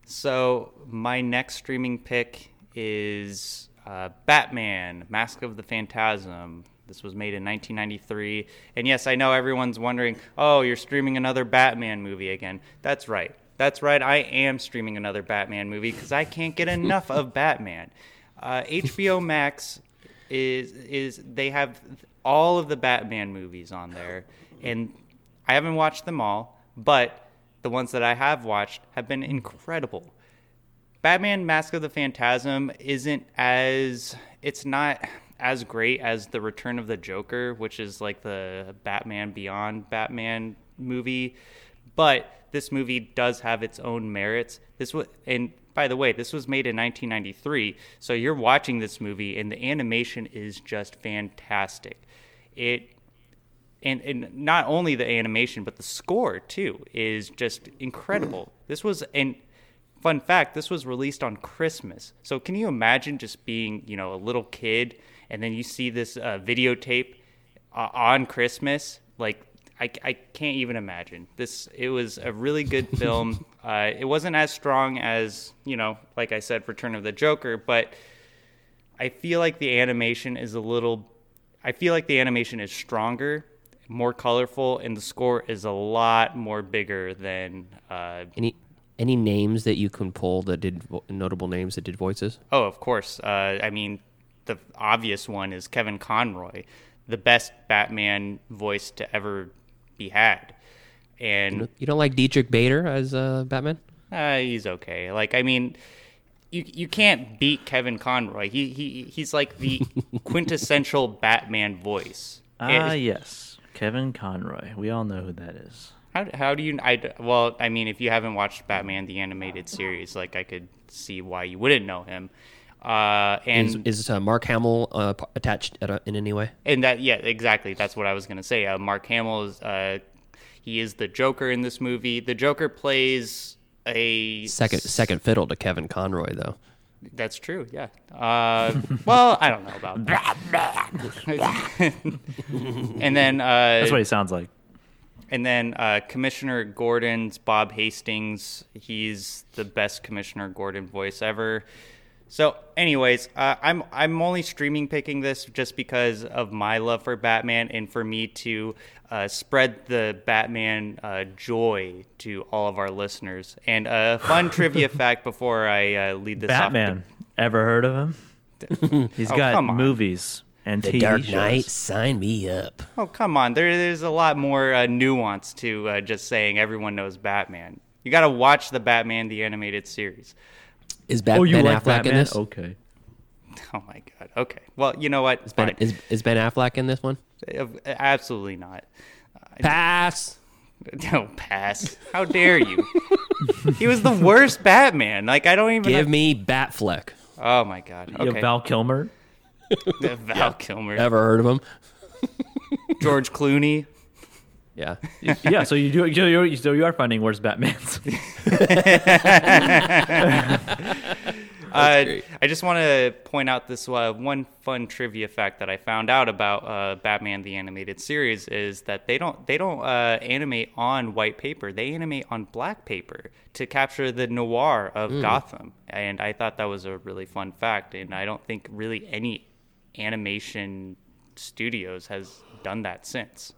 so my next streaming pick is uh, Batman: Mask of the Phantasm. This was made in 1993, and yes, I know everyone's wondering, "Oh, you're streaming another Batman movie again?" That's right. That's right. I am streaming another Batman movie because I can't get enough of Batman. Uh, HBO Max is is they have all of the Batman movies on there, and I haven't watched them all, but the ones that I have watched have been incredible. Batman Mask of the Phantasm isn't as it's not as great as The Return of the Joker, which is like the Batman Beyond Batman movie, but this movie does have its own merits. This was and by the way, this was made in 1993, so you're watching this movie and the animation is just fantastic. It and, and not only the animation but the score too is just incredible. This was and fun fact, this was released on Christmas. So can you imagine just being, you know, a little kid and then you see this uh, videotape uh, on Christmas? Like I, I can't even imagine. This it was a really good film. uh, it wasn't as strong as, you know, like I said Return of the Joker, but I feel like the animation is a little I feel like the animation is stronger, more colorful, and the score is a lot more bigger than uh, he, Any names that you can pull that did vo- notable names that did voices? Oh, of course. Uh, I mean, the obvious one is Kevin Conroy, the best Batman voice to ever be had. And You don't like Diedrich Bader as uh, Batman? uh, he's okay. Like, I mean, you you can't beat Kevin Conroy. He he he's like the quintessential Batman voice. Ah, And yes, Kevin Conroy. We all know who that is. How, how do you? I well, I mean, if you haven't watched Batman the animated series, like I could see why you wouldn't know him. Uh, and is is uh, Mark Hamill uh, attached at a, in any way? And that, yeah, exactly. That's what I was gonna say. Uh, Mark Hamill is, uh, he is the Joker in this movie. The Joker plays a Second second fiddle to Kevin Conroy though. That's true. Yeah. Uh, well, I don't know about that. and then uh, That's what he sounds like. And then uh, Commissioner Gordon's Bob Hastings. He's the best Commissioner Gordon voice ever. So, anyways, uh, I'm I'm only streaming picking this just because of my love for Batman and for me to uh, spread the Batman uh, joy to all of our listeners. And a fun trivia fact before I uh, lead this Batman. Ever heard of him? He's Oh, got movies and The TV Dark shows. Knight, sign me up. Oh, come on. There, there's a lot more uh, nuance to uh, just saying everyone knows Batman. You got to watch the Batman the animated series. Is Bat- oh, you Ben like Affleck Batman? in this? Okay. Oh my god. Okay. Well, you know what? Is ben, Fine. is, is Ben Affleck in this one? Uh, Absolutely not. Pass. No pass. How dare you? he was the worst Batman. Like I don't even Give have- me Batfleck. Oh my god. You have Okay. Val Kilmer. Val Kilmer. Ever heard of him? George Clooney. Yeah. yeah, so you do. You, you, so you are finding worse Batmans. Uh, I just want to point out this uh, one fun trivia fact that I found out about uh, Batman the animated series is that they don't they don't uh, animate on white paper. They animate on black paper to capture the noir of Mm. Gotham. And I thought that was a really fun fact. And I don't think really any animation studios has done that since.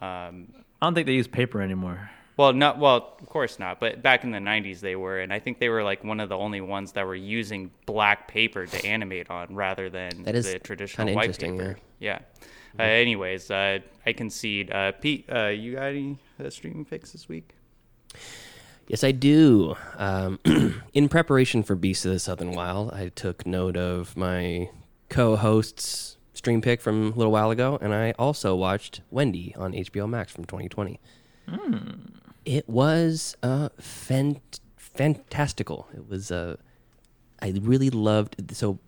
Um, I don't think they use paper anymore. well, not well, of course not. But back in the '90s, they were, and I think they were like one of the only ones that were using black paper to animate on rather than That is the traditional kinda white interesting, paper. Yeah. Uh, anyways, uh, I concede. Uh, Pete, uh, you got any uh, streaming picks this week? Yes, I do. Um, in preparation for Beast of the Southern Wild, I took note of my co-host's stream pick from a little while ago, and I also watched Wendy on HBO Max from 2020. It was uh, fant- fantastical. It was. Uh, I really loved. So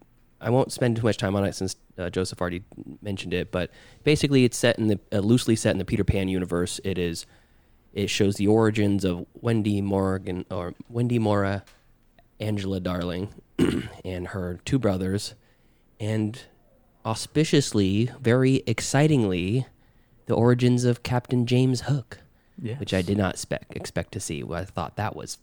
I won't spend too much time on it since uh, Joseph already mentioned it. But basically, it's set in the uh, loosely set in the Peter Pan universe. It is. It shows the origins of Wendy Morgan or Wendy Moira, Angela Darling, and her two brothers, and auspiciously, very excitingly, the origins of Captain James Hook, Yes. which I did not expect expect to see. I thought that was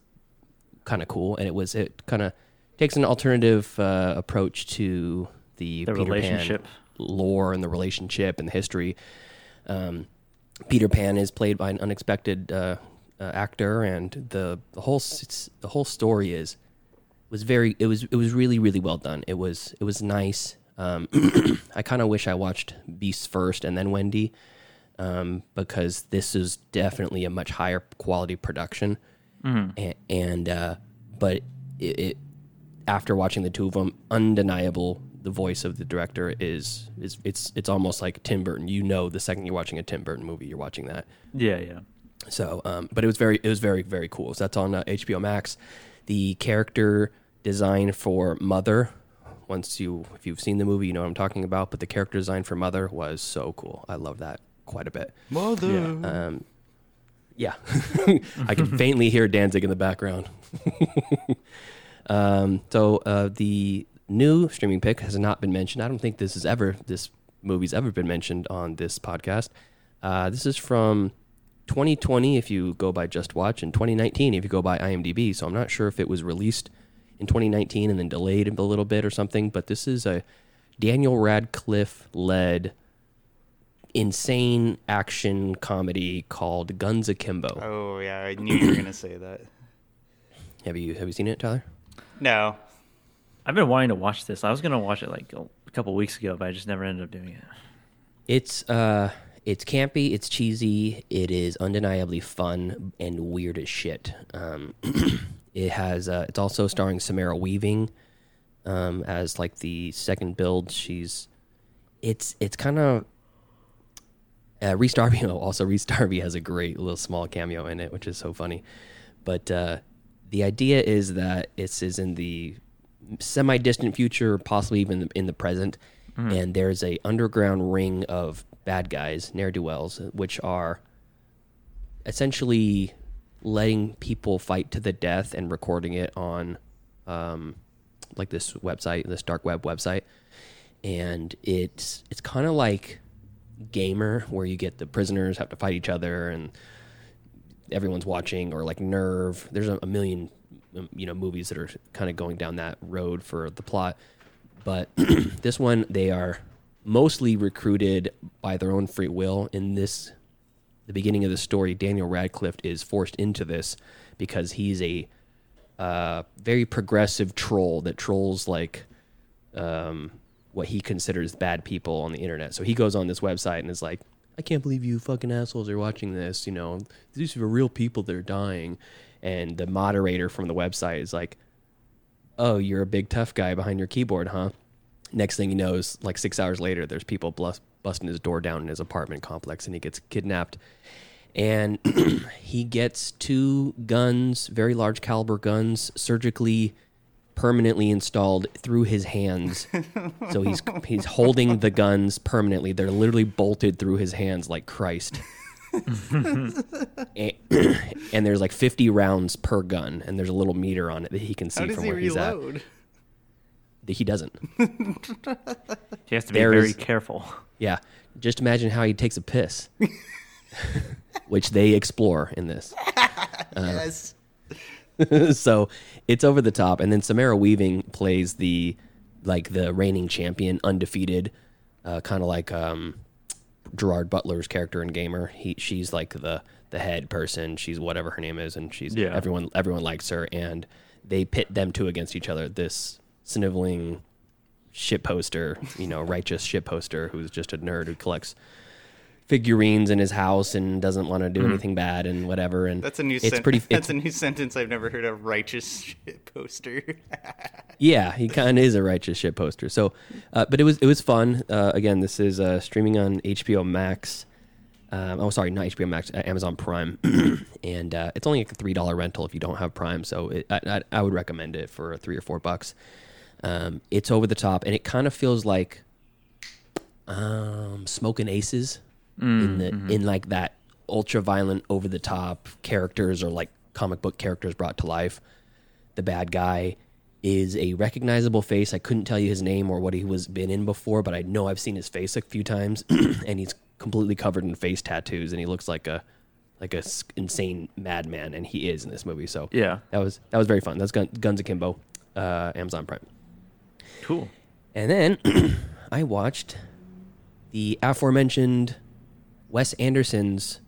kind of cool, and it was it kind of takes an alternative uh, approach to the, The Peter Pan relationship. lore and the relationship and the history. Um, Peter Pan is played by an unexpected uh, uh, actor, and the the whole s- the whole story is was very it was it was really really well done. It was it was nice. Um, I kind of wish I watched Beasts first and then Wendy, um, because this is definitely a much higher quality production. Mhm. A- and uh, but it, it after watching the two of them, undeniable. The voice of the director is is it's it's almost like Tim Burton. You know, the second you're watching a Tim Burton movie, you're watching that. Yeah, yeah. So, um, but it was very, it was very, very cool. So that's on uh, HBO Max. The character design for Mother. Once you, if you've seen the movie, you know what I'm talking about. But the character design for Mother was so cool. I love that quite a bit. Mother. Yeah. Um, yeah. I can faintly hear Danzig in the background. um, so uh, the new streaming pick has not been mentioned. I don't think this is ever this movie's ever been mentioned on this podcast. Uh, this is from 2020 if you go by Just Watch, and 2019 if you go by IMDb. So I'm not sure if it was released in 2019 and then delayed a little bit or something. But this is a Daniel Radcliffe led insane action comedy called Guns Akimbo. Oh yeah, I knew you were gonna say that. Have you have you seen it, Tyler? No. I've been wanting to watch this. I was gonna watch it like a couple weeks ago, but I just never ended up doing it. It's uh it's campy, it's cheesy, it is undeniably fun and weird as shit. Um, it has uh, it's also starring Samara Weaving um, as like the second build. She's it's it's kind of uh, Rhys Darby. Oh, also Rhys Darby has a great little small cameo in it, which is so funny. But uh, the idea is that this is in the semi-distant future, possibly even in the present, Mhm. and there's a underground ring of bad guys, ne'er do wells, which are essentially letting people fight to the death and recording it on um, like this website, this dark web website, and it's it's kind of like gamer where you get the prisoners have to fight each other and everyone's watching or like nerve. There's a, a million um, you know movies that are kind of going down that road for the plot. But this one they are mostly recruited by their own free will in this the beginning of the story daniel radcliffe is forced into this because he's a uh, very progressive troll that trolls like um, what he considers bad people on the internet. So he goes on this website and is like, I can't believe you fucking assholes are watching this. You know, these are real people that are dying. And the moderator from the website is like, Oh, you're a big tough guy behind your keyboard, huh? Next thing he knows, like six hours later, there's people blus- busting his door down in his apartment complex and he gets kidnapped. And he gets two guns, very large caliber guns, surgically permanently installed through his hands. so he's he's holding the guns permanently. They're literally bolted through his hands like Christ. and, and there's like 50 rounds per gun, and there's a little meter on it that he can see How does from he where he's at. He doesn't. He has to be There very is- careful. Yeah, just imagine how he takes a piss, which they explore in this. Uh, yes. so it's over the top, and then Samara Weaving plays the like the reigning champion, undefeated, uh, kind of like um, Gerard Butler's character in Gamer. He she's like the the head person. She's whatever her name is, and she's Yeah. everyone everyone likes her, and they pit them two against each other. This sniveling shit poster, you know, righteous shit poster who's just a nerd who collects figurines in his house and doesn't want to do Mhm. anything bad and whatever. And That's a new. It's sen- pretty. That's a new sentence I've never heard. A righteous shit poster. yeah, he kind of is a righteous shit poster. So, uh, but it was it was fun. Uh, again, this is uh, streaming on HBO Max. Um, oh, sorry, not HBO Max, uh, Amazon Prime, and uh, it's only like a three dollar rental if you don't have Prime. So it, I, I, I would recommend it for three or four bucks. Um, it's over the top, and it kind of feels like um, Smokin' Aces in the Mm, mhm. in like that ultra violent, over the top characters or like comic book characters brought to life. The bad guy is a recognizable face. I couldn't tell you his name or what he was been in before, but I know I've seen his face a few times, and he's completely covered in face tattoos, and he looks like a like a insane madman, and he is in this movie. So Yeah. that was that was very fun. That's Gun, Guns Akimbo, uh, Amazon Prime. Cool. And then I watched the aforementioned Wes Anderson's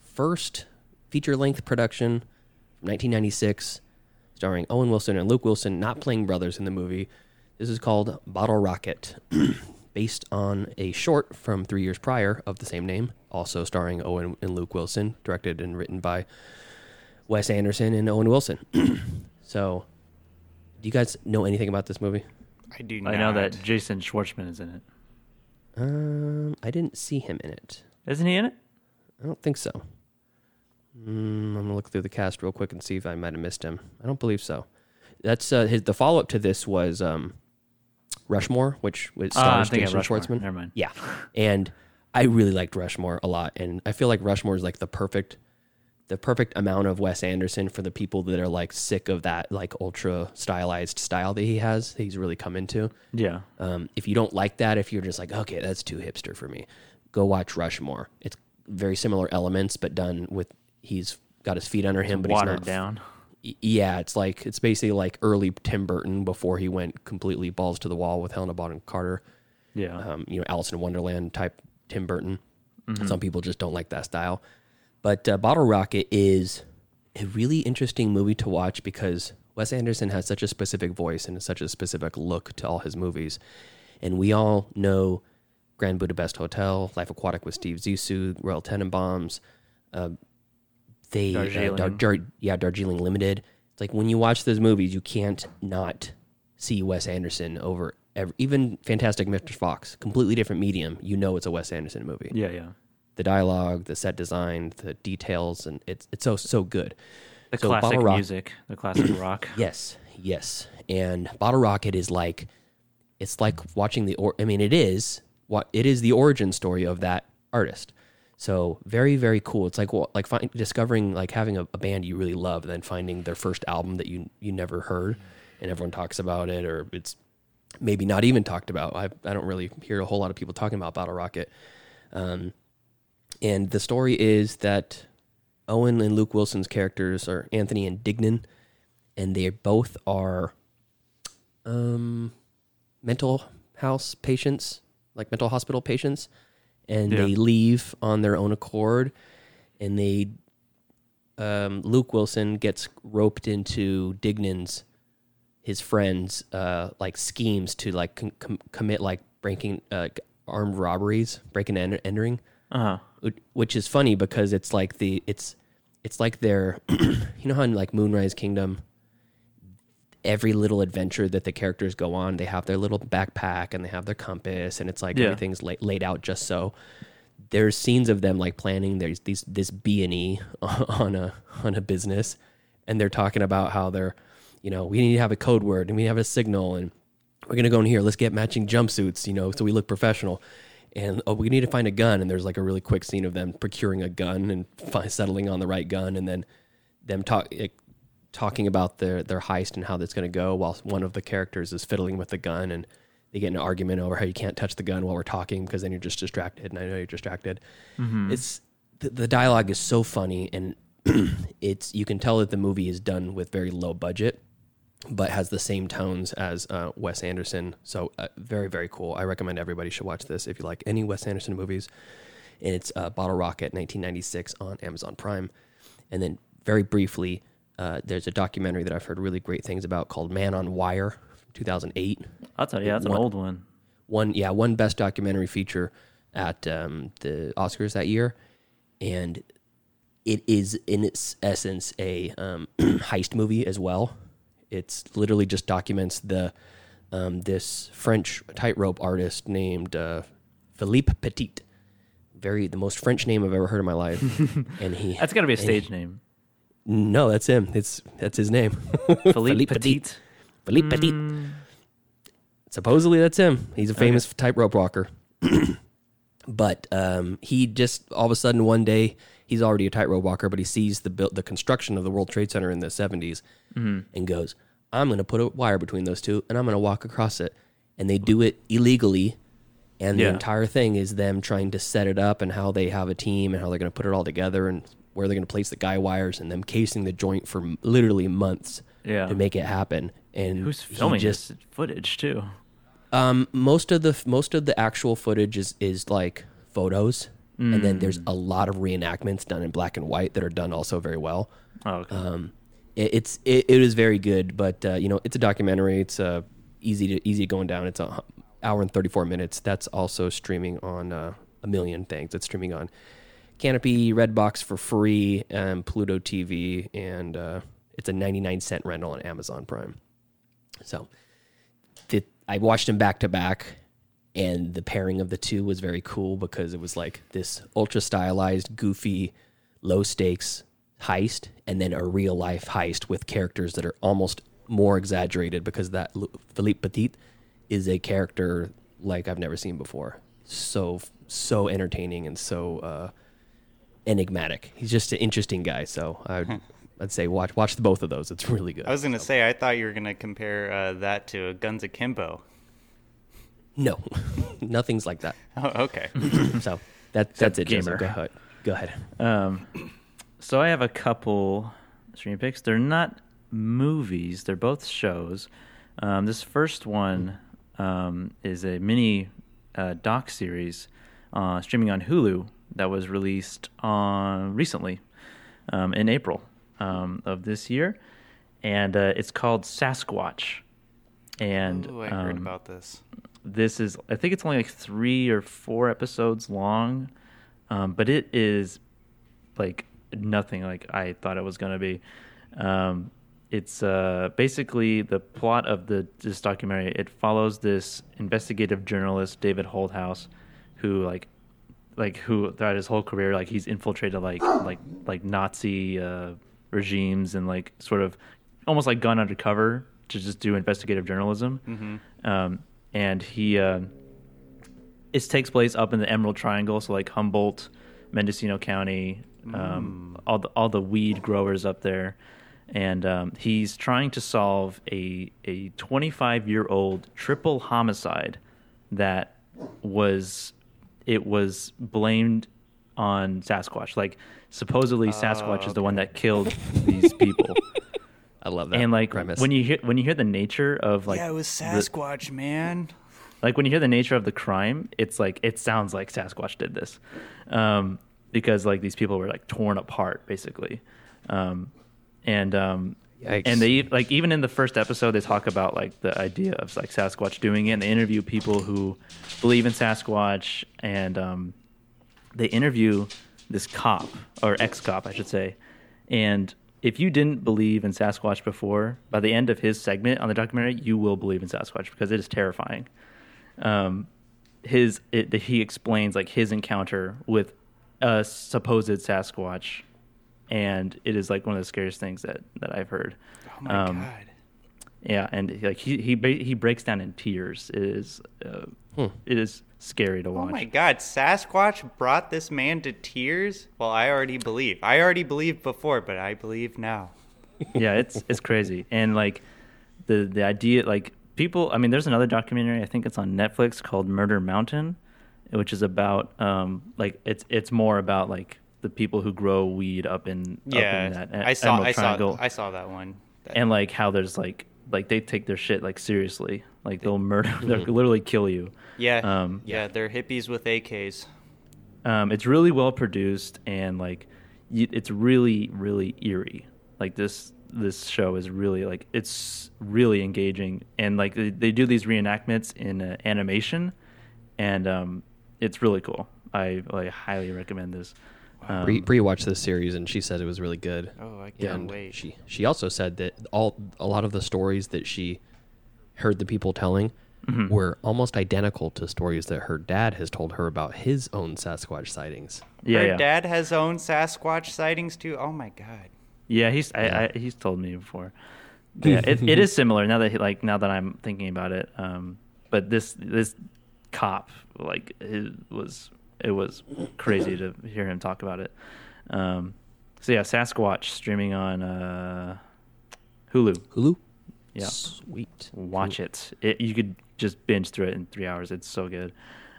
first feature length production from 1996, starring Owen Wilson and Luke Wilson, not playing brothers in the movie. This is called Bottle Rocket, based on a short from three years prior of the same name, also starring Owen and Luke Wilson, directed and written by Wes Anderson and Owen Wilson. so, do you guys know anything about this movie? I do. I know not. that Jason Schwartzman is in it. Um, I didn't see him in it. Isn't he in it? I don't think so. Mm, I'm gonna look through the cast real quick and see if I might have missed him. I don't believe so. That's uh, his. The follow up to this was um, Rushmore, which was Ah, stars I'm Jason Schwartzman. Never mind. Yeah, and I really liked Rushmore a lot, and I feel like Rushmore is like the perfect, the perfect amount of Wes Anderson for the people that are like sick of that like ultra stylized style that he has. That he's really come into. Yeah. Um, if you don't like that, if you're just like, okay, that's too hipster for me, go watch Rushmore. It's very similar elements, but done with he's got his feet under him, but watered he's not down. Yeah, it's like it's basically like early Tim Burton before he went completely balls to the wall with Helena Bonham Carter. Yeah. um, you know, Alice in Wonderland type Tim Burton. Mhm. Some people just don't like that style, but uh, Bottle Rocket is a really interesting movie to watch because Wes Anderson has such a specific voice and such a specific look to all his movies. And we all know Grand Budapest Hotel, Life Aquatic with Steve Zissou, Royal Tenenbaums. Uh, they, uh, Darjeeling. Dar- Dar- yeah, Darjeeling Limited. It's like when you watch those movies, you can't not see Wes Anderson over ev even Fantastic Mr. Fox, completely different medium. You know it's a Wes Anderson movie Yeah, yeah. The dialogue, the set design, the details, and it's it's so so good. The So classic Bottle Rock- music, the classic rock. Yes, yes. And Bottle Rocket is like it's like watching the or I mean it is what it is the origin story of that artist. So very very cool. It's like well, like find, discovering like having a, a band you really love, and then finding their first album that you you never heard, and everyone talks about it, or it's maybe not even talked about. I I don't really hear a whole lot of people talking about Bottle Rocket. Um, and the story is that Owen and Luke Wilson's characters are Anthony and Dignan, and they both are um, mental house patients, like mental hospital patients, and Yeah. they leave on their own accord, and they um, Luke Wilson gets roped into Dignan's his friends uh, like schemes to like com- com- commit like breaking uh, armed robberies, breaking and entering Uh huh. Which- is funny because it's like the it's it's like their you know how in like Moonrise Kingdom every little adventure that the characters go on they have their little backpack and they have their compass and it's like Yeah. everything's la- laid out just so there's scenes of them like planning there's these this B&E on a on a business and they're talking about how they're you know we need to have a code word and we have a signal and we're gonna go in here. Let's get matching jumpsuits, you know, so we look professional. And oh, we need to find a gun. And there's like a really quick scene of them procuring a gun and fi- settling on the right gun, and then them talk eh, talking about their their heist and how that's going to go, while one of the characters is fiddling with the gun, and they get an argument over how you can't touch the gun while we're talking because then you're just distracted. And I know you're distracted. It's the, the dialogue is so funny, and it's you can tell that the movie is done with very low budget but has the same tones as uh, Wes Anderson. So uh, very very cool. I recommend everybody should watch this if you like any Wes Anderson movies. And it's uh, Bottle Rocket 1996 on Amazon Prime. And then very briefly, uh, there's a documentary that I've heard really great things about called Man on Wire, 2008. That's a, yeah, that's an old one. One yeah, one best documentary feature at um, the Oscars that year, and it is in its essence a um, heist movie as well. It's literally just documents the um, this French tightrope artist named uh, Philippe Petit. Very the most French name I've ever heard in my life, and he That's got to be a and he- stage name. no, that's him. It's that's his name. Philippe Petit. Philippe Petit. Supposedly that's him. He's a famous tightrope walker. but um, he just all of a sudden one day he's already a tightrope walker, but he sees the build, the construction of the World Trade Center in the 70s and goes, "I'm going to put a wire between those two and I'm going to walk across it." And they do it illegally. And the entire thing is them trying to set it up and how they have a team and how they're going to put it all together and where they're going to place the guy wires and them casing the joint for literally months Yeah. to make it happen. And Who's filming just this footage too? um, most of the most of the actual footage is is like photos, and then there's a lot of reenactments done in black and white that are done also very well. Oh, okay. Um, it, it's it, it is very good, but uh, you know it's a documentary. It's uh, easy to easy going down. It's a hour and thirty four minutes. That's also streaming on uh, a million things. It's streaming on Kanopy, Redbox for free, and Pluto TV, and uh, it's a ninety nine cent rental on Amazon Prime. So I watched them back to back, and the pairing of the two was very cool because it was like this ultra stylized, goofy, low stakes heist, and then a real life heist with characters that are almost more exaggerated because that Philippe Petit is a character like I've never seen before. So so entertaining and so uh, enigmatic. He's just an interesting guy. So I'd, I'd say watch watch the both of those. It's really good. I was gonna say I thought you were gonna compare uh, that to Guns Akimbo. No, nothing's like that. Oh, okay. So that that's it. Jason. gamer. Go ahead. Go ahead. Um, so I have a couple streaming picks. They're not movies. They're both shows. Um, this first one um, is a mini uh, doc series uh, streaming on Hulu that was released on recently um, in April. um, of this year, and uh, it's called Sasquatch. And Ooh, I heard um, about this. This is I think it's only like three or four episodes long, um, but it is like nothing like I thought it was gonna be. Um, it's uh, basically the plot of the this documentary. It follows this investigative journalist David Holthouse, who like like who throughout his whole career like he's infiltrated like like like Nazi uh, regimes and like sort of almost like gone undercover to just do investigative journalism. Mhm. Um, and he uh, it takes place up in the Emerald Triangle, so like Humboldt, Mendocino County, um, all the all the weed growers up there, and um, he's trying to solve a a 25 year old triple homicide that was it was blamed on Sasquatch. Like supposedly Sasquatch is the one that killed these people. I love that And like premise. when you hear when you hear the nature of like yeah, it was the- Sasquatch, man. like when you hear the nature of the crime, it's like it sounds like Sasquatch did this, um, because like these people were like torn apart basically, um, and um, Yikes. and they like even in the first episode they talk about like the idea of like Sasquatch doing it. and They interview people who believe in Sasquatch, and um, they interview this cop or ex cop, I should say, and. If you didn't believe in Sasquatch before, by the end of his segment on the documentary, you will believe in Sasquatch because it is terrifying um, his it, he explains like his encounter with a supposed Sasquatch, and it is like one of the scariest things that that I've heard. Oh my Um, god. Yeah, and like he he he breaks down in tears. It is uh, it is scary to watch. Oh my god, Sasquatch brought this man to tears? Well, I already believe. I already believed before, but I believe now. yeah, it's it's crazy, and like the the idea, like people. I mean, there's another documentary. I think it's on Netflix called Murder Mountain, which is about um like it's it's more about like the people who grow weed up in Yeah, up in that I saw Emerald I Triangle. saw I saw that one. That- and like how there's like like they take their shit like seriously like they'll murder they'll literally kill you yeah. um yeah, they're hippies with AKs. um it's really well produced and like y- it's really really eerie like this this show is really like it's really engaging and like they, they do these reenactments in uh, animation and um it's really cool i like highly recommend this um, Bree, Bree watched this series and she said it was really good. Oh, I can't and wait. She she also said that all a lot of the stories that she heard the people telling Mhm. were almost identical to stories that her dad has told her about his own Sasquatch sightings. yeah Her yeah dad has own Sasquatch sightings too. Oh my god. Yeah, he's I, I, he's told me before. Yeah, it, it is similar now that he, like now that I'm thinking about it. Um, but this this cop like it was it was crazy to hear him talk about it. Um, so yeah, Sasquatch streaming on uh, Hulu. Hulu. Yeah, Sweet. watch it. it. You could just binge through it in three hours. It's so good.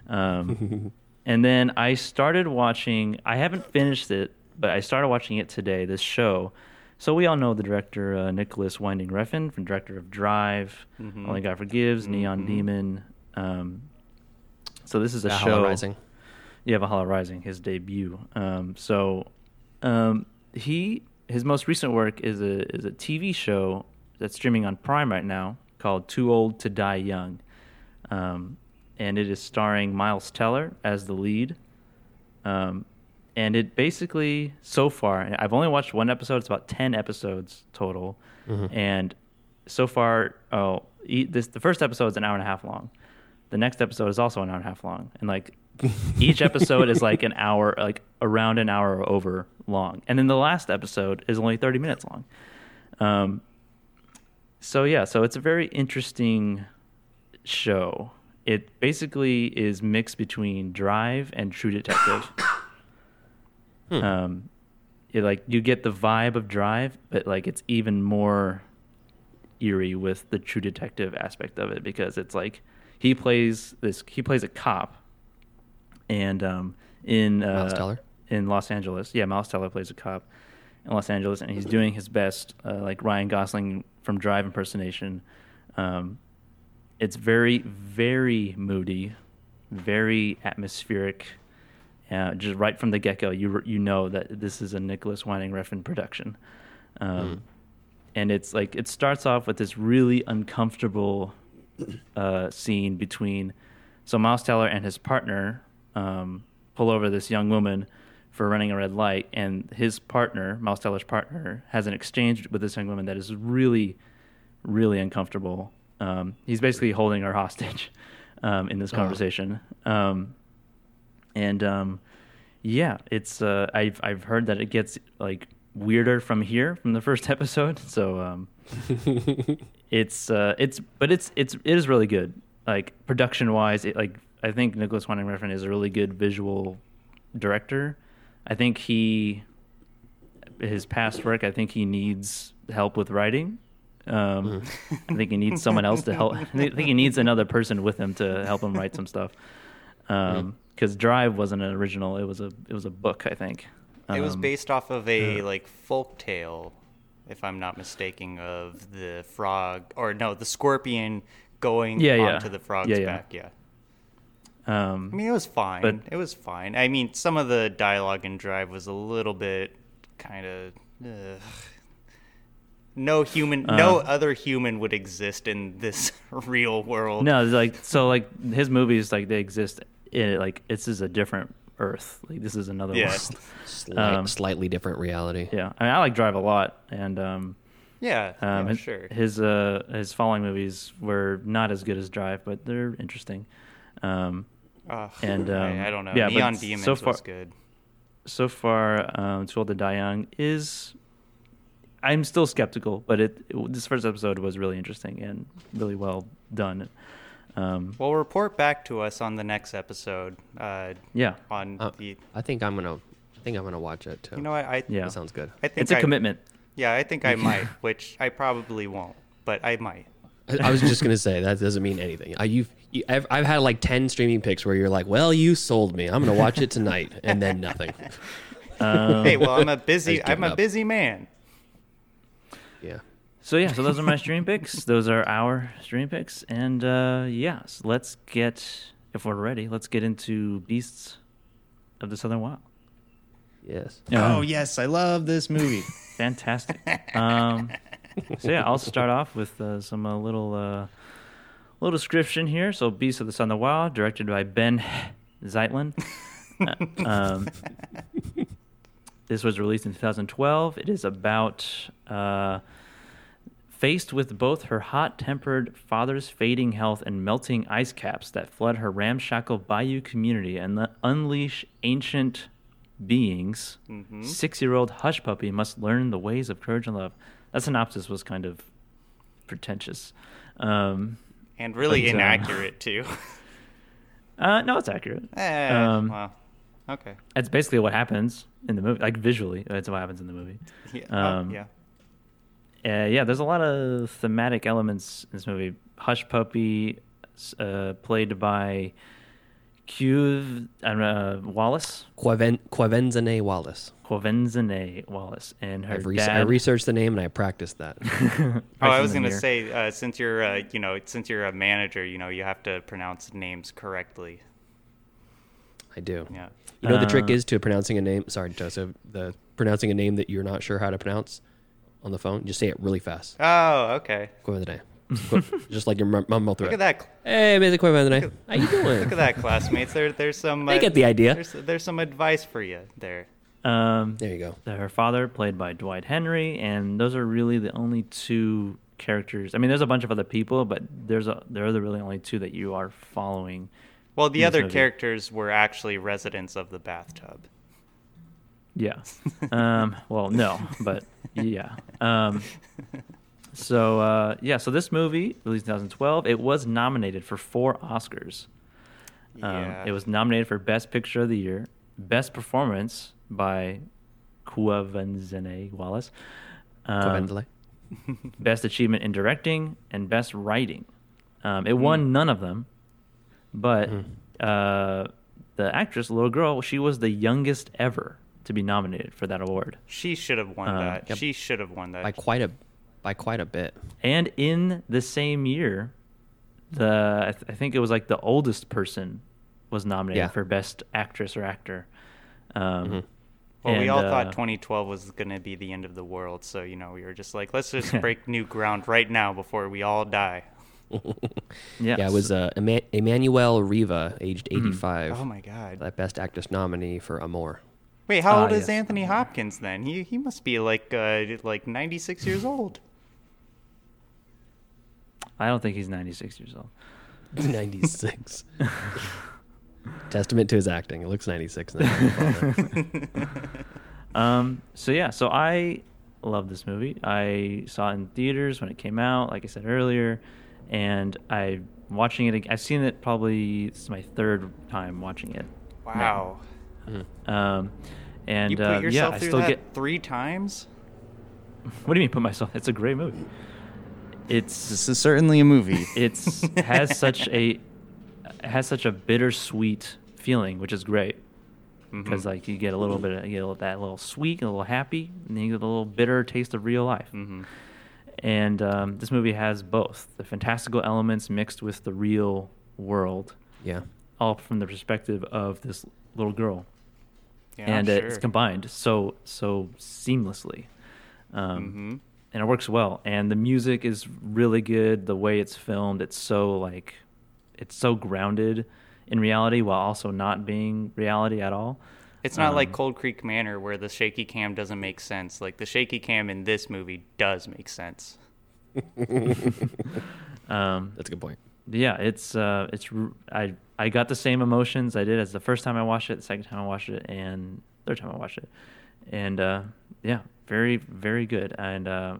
Um, and then I started watching. I haven't finished it, but I started watching it today. This show. So we all know the director uh, Nicolas Winding Refn, from director of Drive, Mhm. Only God Forgives, Neon Mhm. Demon. Um, so this is a Valhalla show. Rising. Yeah, Valhalla Rising, his debut. Um, so um, he his most recent work is a is a TV show that's streaming on Prime right now called Too Old to Die Young, um, and it is starring Miles Teller as the lead. Um, and it basically so far I've only watched one episode. It's about ten episodes total, Mhm. and so far, oh, this the first episode is an hour and a half long. The next episode is also an hour and a half long, and like each episode is like an hour, like around an hour or over long, and then the last episode is only thirty minutes long. Um, so yeah, so it's a very interesting show. It basically is mixed between Drive and True Detective. Um, it like you get the vibe of Drive, but like it's even more eerie with the True Detective aspect of it because it's like he plays this he plays a cop, and um, in uh, Miles Teller? in Los Angeles, yeah, Miles Teller plays a cop in Los Angeles, and he's doing his best, uh, like Ryan Gosling from Drive impersonation. Um, it's very, very moody, very atmospheric. Uh, just right from the get go, you you know that this is a Nicolas Winding Refn production. Um, And it's like it starts off with this really uncomfortable uh, scene between so Miles Teller and his partner um, pull over this young woman for running a red light, and his partner, Miles Teller's partner, has an exchange with this young woman that is really, really uncomfortable. Um, he's basically holding her hostage um, in this conversation, um, and um, yeah, it's uh, I've I've heard that it gets like weirder from here from the first episode, so um, it's uh, it's but it's it's it is really good. Like production wise, it like I think Nicolas Winding Refn is a really good visual director. I think he his past work. I think he needs help with writing. Um, I think he needs someone else to help. I think he needs another person with him to help him write some stuff. Because Drive wasn't an original; it was a it was a book. I think It was Um, based off of a like folk tale, if I'm not mistaken, of the frog or no, the scorpion going Yeah, yeah. onto the frog's Yeah, yeah. back. Yeah. Um, I mean, it was fine. But- it was fine. I mean, some of the dialogue in Drive was a little bit kind of. No human, no Uh. other human would exist in this real world. No, like so like his movies like they exist in like this is a different Earth. Like this is another Yeah. world. Slight, Um, slightly different reality. Yeah, I mean I like Drive a lot, and um, Yeah, um, yeah, his, sure. his uh his following movies were not as good as Drive, but they're interesting. Um, Ugh, and um, I, I don't know. Yeah, Neon but Demons so far, was good. so far, um, Too Old to Die Young is. I'm still skeptical, but it, it this first episode was really interesting and really well done. Um, Well, report back to us on the next episode. Uh, Yeah. On Uh, the, I think I'm gonna. I think I'm gonna watch it too. you know, what, I Yeah. that sounds good. I think it's a I- commitment. Yeah, I think I might, which I probably won't, but I might. I, I was just gonna say that doesn't mean anything. I, you've, you, I've, I've had like ten streaming picks where you're like, "Well, you sold me. I'm gonna watch it tonight," and then nothing. Um, hey, well, I'm a I busy, I'm a up. busy man. Yeah. So yeah, so those are my stream picks. Those are our stream picks, and uh, yeah, so let's get if we're ready, let's get into Beasts of the Southern Wild. Yes. Oh yes, I love this movie. Fantastic. um, so yeah, I'll start off with uh, some uh, little uh, little description here. So, Beast of the Southern Wild, directed by Benh Zeitlin. Uh, um, this was released in 2012. It is about uh, faced with both her hot-tempered father's fading health and melting ice caps that flood her ramshackle bayou community and the unleash ancient beings. Mhm. Six-year-old Hushpuppy must learn the ways of courage and love. That synopsis was kind of pretentious. Um, And really but, uh, inaccurate, too. Uh, no, it's accurate. Eh, Um, well, okay. That's basically what happens in the movie. Like visually, that's what happens in the movie. Yeah, oh, Um, yeah. Uh, yeah, there's a lot of thematic elements in this movie. Hushpuppy, uh, played by Q uh, Wallis, Quaven, Quvenzhané Wallis. Quvenzhané Wallis, and her I've re- dad. I researched the name and I practiced that. Oh, I was gonna say, uh, since you're, uh, you know, since you're a manager, you know, you have to pronounce names correctly. I do. Yeah. You know the trick Uh, is to pronouncing a name. Sorry, Joseph. The pronouncing a name that you're not sure how to pronounce on the phone. Just say it really fast. Oh, okay. Quvenzhané. Qu- Just like your mum mum will throw Look at that. Hey, Mr. Quvenzhané. How you doing? Look at that, classmates. There, there's some. I uh, get the idea. There's, there's some advice for you there. Um, there you go. Her father, played by Dwight Henry, and those are really the only two characters. I mean, there's a bunch of other people, but there's a there are the really only two that you are following. Well, the other movie. characters were actually residents of the bathtub. Yeah. Um, well, no, but yeah. Um, so uh, yeah, so this movie released in 2012. It was nominated for four Oscars. Um, Yeah. it was nominated for Best Picture of the Year, Best Performance by Quvenzhané Wallis, um, Quavenzale. Best Achievement in Directing, and Best Writing. Um, it won none of them, but uh, the actress, the little girl, she was the youngest ever to be nominated for that award. She should have won Uh, that. yep. She should have won that. By quite a, by quite a bit. And in the same year, the I, th- I think it was like the oldest person was nominated Yeah. for best actress or actor. Um, Well, Well, we all uh, thought 2012 was going to be the end of the world, so you know we were just like, let's just break new ground right now before we all die. Yeah, Yeah, it was uh, Eman- Emmanuelle Riva, aged 85. Oh my god! That Best Actress nominee for Amour. Wait, how Ah, old is yes. Anthony Hopkins then? He he must be like uh, like 96 years old. I don't think he's 96 years old. 96. Testament to his acting. It looks 96 now. Um, so yeah, so I love this movie. I saw it in theaters when it came out, like I said earlier, and I watching it. I've seen it probably it's my third time watching it. Wow. Um, and you put uh, yeah, yourself I still that get. three times. What do you mean put myself? It's a great movie. It's This is certainly a movie. it's has such a it has such a bittersweet feeling, which is great because Mm-hmm. like you get a little bit of you know that little sweet, a little happy, and then you get a little bitter taste of real life. Mm-hmm. And um, this movie has both the fantastical elements mixed with the real world, yeah. all from the perspective of this little girl, Yeah, and sure. it's combined so so seamlessly. Um, Mm-hmm. And it works well. And the music is really good. The way it's filmed, it's so like, it's so grounded in reality while also not being reality at all. It's not like Um, Cold Creek Manor where the shaky cam doesn't make sense. Like the shaky cam in this movie does make sense. Um, That's a good point. yeah, it's uh, it's r- I I got the same emotions I did as the first time I watched it, the second time I watched it, and third time I watched it, and uh, yeah, very very good. And uh,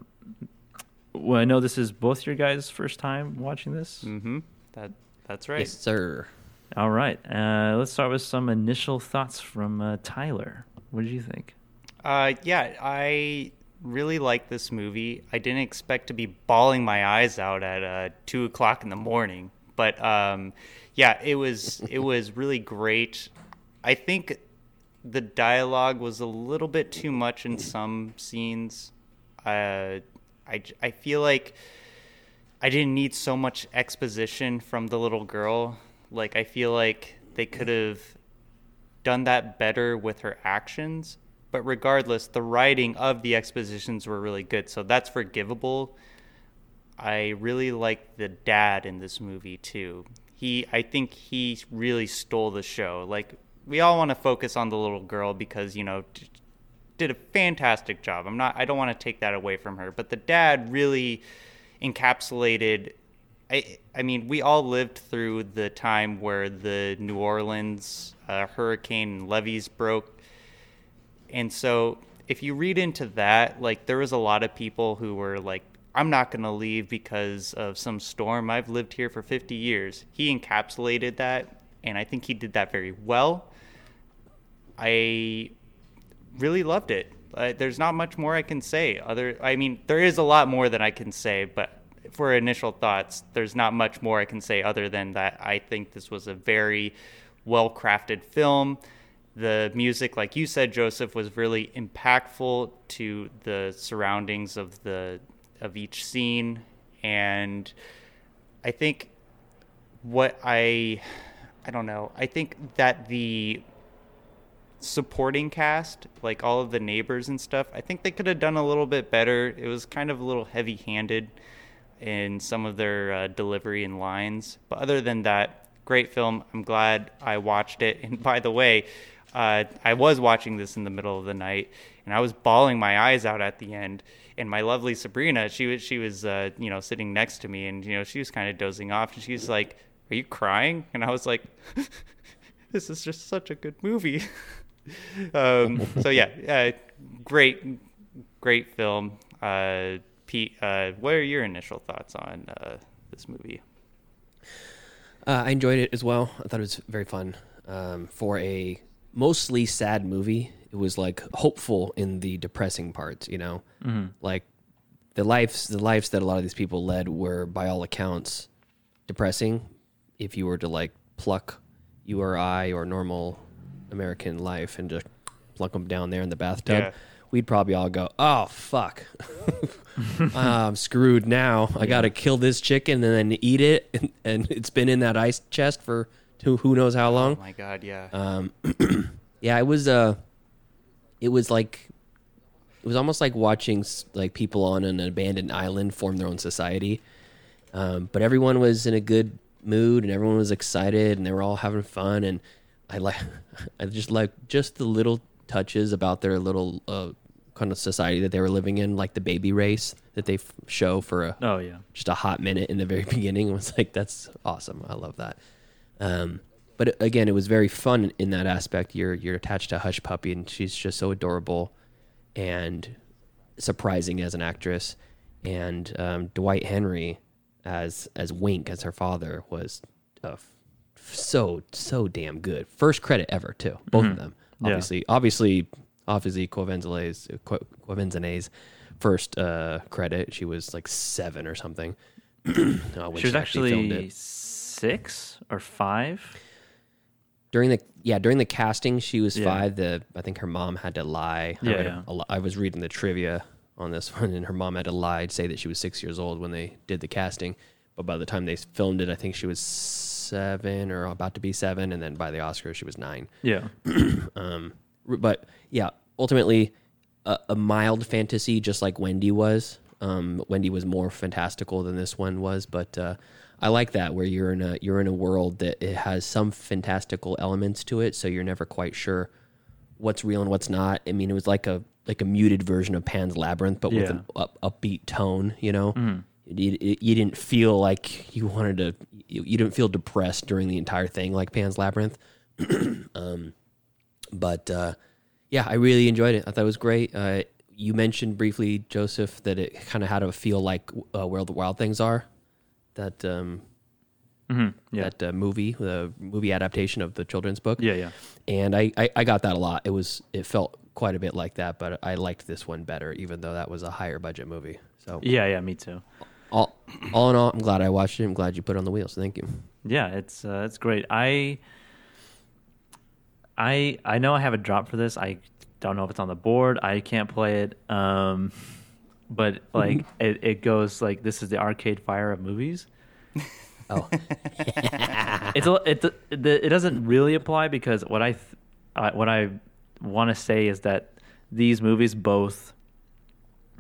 well, I know this is both your guys' first time watching this. Mm-hmm. That that's right. Yes, sir. All right, uh, let's start with some initial thoughts from uh, Tyler. What did you think? Uh, yeah, I really like this movie. I didn't expect to be bawling my eyes out at uh, two o'clock in the morning, but um, yeah, it was it was really great. I think the dialogue was a little bit too much in some scenes. Uh, I I feel like I didn't need so much exposition from the little girl. Like I feel like they could have done that better with her actions. But regardless, the writing of the expositions were really good, so that's forgivable. I really like the dad in this movie too. He, I think he really stole the show. Like we all want to focus on the little girl because you know d- did a fantastic job. I'm not, I don't want to take that away from her, but the dad really encapsulated. I, I mean, we all lived through the time where the New Orleans uh, hurricane levees broke and so if you read into that, like there was a lot of people who were like, I'm not going to leave because of some storm. I've lived here for 50 years. He encapsulated that, and I think he did that very well. I really loved it. Uh, there's not much more I can say. Other, I mean, there is a lot more that I can say, but for initial thoughts, there's not much more I can say other than that. I think this was a very well crafted film. The music, like you said, Joseph, was really impactful to the surroundings of the of each scene, and I think what I I don't know. I think that the supporting cast, like all of the neighbors and stuff, I think they could have done a little bit better. It was kind of a little heavy-handed in some of their uh, delivery and lines, but other than that, great film. I'm glad I watched it. And by the way, uh, I was watching this in the middle of the night, and I was bawling my eyes out at the end. And my lovely Sabrina, she was she was uh, you know sitting next to me, and you know she was kind of dozing off, and she's like, "Are you crying?" And I was like, "This is just such a good movie." um, so yeah, uh, great, great film. Uh, Pete, uh, what are your initial thoughts on uh, this movie? Uh, I enjoyed it as well. I thought it was very fun. Um, for a mostly sad movie, it was like hopeful in the depressing parts. You know, Mhm. like the lives the lives that a lot of these people led were, by all accounts, depressing. If you were to like pluck you or I or normal American life and just plunk them down there in the bathtub, Yeah. we'd probably all go, "Oh fuck, I'm screwed now. I got to kill this chicken and then eat it, and, and it's been in that ice chest for who who knows how long." Oh my god, yeah. Um, yeah, it was. Uh, it was like it was almost like watching like people on an abandoned island form their own society. Um, but everyone was in a good mood and everyone was excited and they were all having fun and I like I just like just the little touches about their little uh, kind of society that they were living in, like the baby race that they f- show for a Oh, yeah. just a hot minute in the very beginning. It was like that's awesome. I love that. Um, but again, it was very fun in that aspect. You're you're attached to Hushpuppy, and she's just so adorable and surprising as an actress. And um, Dwight Henry as as Wink as her father was so so damn good. First credit ever too, both of Mhm. them. Yeah. Obviously, obviously, obviously, Covenzane's Covenzane's first uh, credit. She was like seven or something. uh, when she was actually it. six or five. during the yeah during the casting she was Yeah. five the i think her mom had to lie I Yeah, read yeah. a I was reading the trivia on this one and her mom had to lie to say that she was six years old when they did the casting but by the time they filmed it i think she was seven or about to be seven and then by the oscars she was nine Yeah. um but yeah ultimately a, a mild fantasy just like wendy was um wendy was more fantastical than this one was but uh I like that where you're in a you're in a world that it has some fantastical elements to it, so you're never quite sure what's real and what's not. I mean, it was like a like a muted version of Pan's Labyrinth, but with Yeah. an up, upbeat tone. You know, Mhm. You, you, didn't feel like you wanted to. You, you didn't feel depressed during the entire thing like Pan's Labyrinth. um, but uh, yeah, I really enjoyed it. I thought it was great. Uh, you mentioned briefly, Joseph, that it kind of had a feel like uh, Where the Wild Things Are. That um, Mhm, yeah. that uh, movie, the movie adaptation of the children's book. Yeah, yeah. And I, I, I got that a lot. It was it felt quite a bit like that, but I liked this one better, even though that was a higher budget movie. So Yeah, yeah, me too. All all in all, I'm glad I watched it. I'm glad you put it on the wheel. So thank you. Yeah, it's uh, it's great. I I I know I have a drop for this. I don't know if it's on the board. I can't play it. Um, but like it, it goes like this is the arcade fire of movies. Oh, it's a, it it it doesn't really apply because what I th- I- what I want to say is that these movies both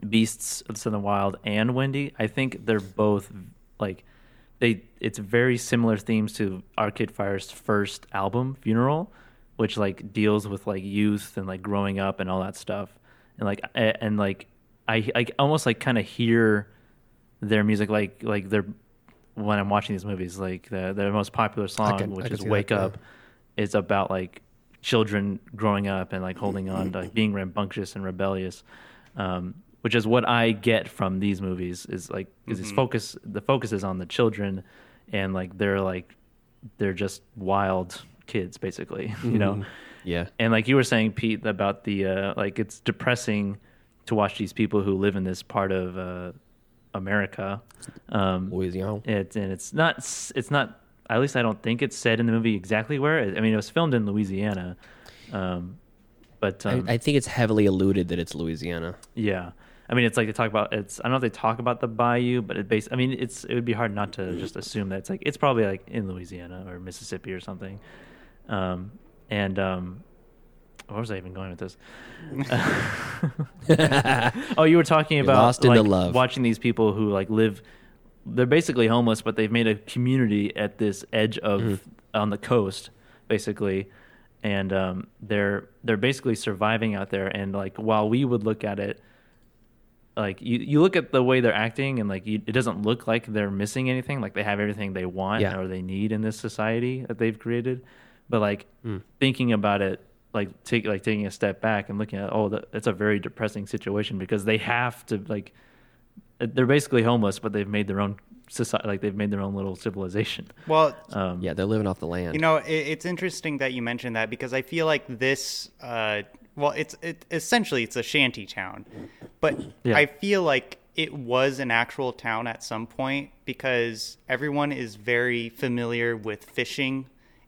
Beasts of the Wild and Wendy, I think they're both like they it's very similar themes to Arcade Fire's first album, Funeral, which like deals with like youth and like growing up and all that stuff. And like and like I I almost like kind of hear their music like like their when I'm watching these movies like the their most popular song can- which is Wake yeah. Up is about like children growing up and like holding on to like being rambunctious and rebellious um, which is what I get from these movies is like is its Mhm. focus the focus is on the children and like they're like they're just wild kids basically you know. Yeah. and like you were saying Pete about the uh, like it's depressing to watch these people who live in this part of uh, America um, Louisiana it's and it's not it's not at least I don't think it's said in the movie exactly where I mean it was filmed in Louisiana um, but um, I, I think it's heavily alluded that it's Louisiana. yeah. I mean, it's like they talk about it's. I don't know if they talk about the bayou, but it base. I mean, it's. It would be hard not to just assume that it's like it's probably like in Louisiana or Mississippi or something. Um, and um, where was I even going with this? oh, you were talking You're about lost into like, love. watching these people who like live. They're basically homeless, but they've made a community at this edge of Mm-hmm. on the coast, basically, and um, they're they're basically surviving out there. And like while we would look at it, like you, you look at the way they're acting, and like you, it doesn't look like they're missing anything. Like they have everything they want Yeah. or they need in this society that they've created. But like Mm. thinking about it, like take like taking a step back and looking at oh, that, that's a very depressing situation because they have to like they're basically homeless, but they've made their own society. Like they've made their own little civilization. Well, Um, Yeah, they're living off the land. You know, it, it's interesting that you mentioned that because I feel like this, uh, well, it's it, essentially it's a shanty town, but Yeah. I feel like it was an actual town at some point because everyone is very familiar with fishing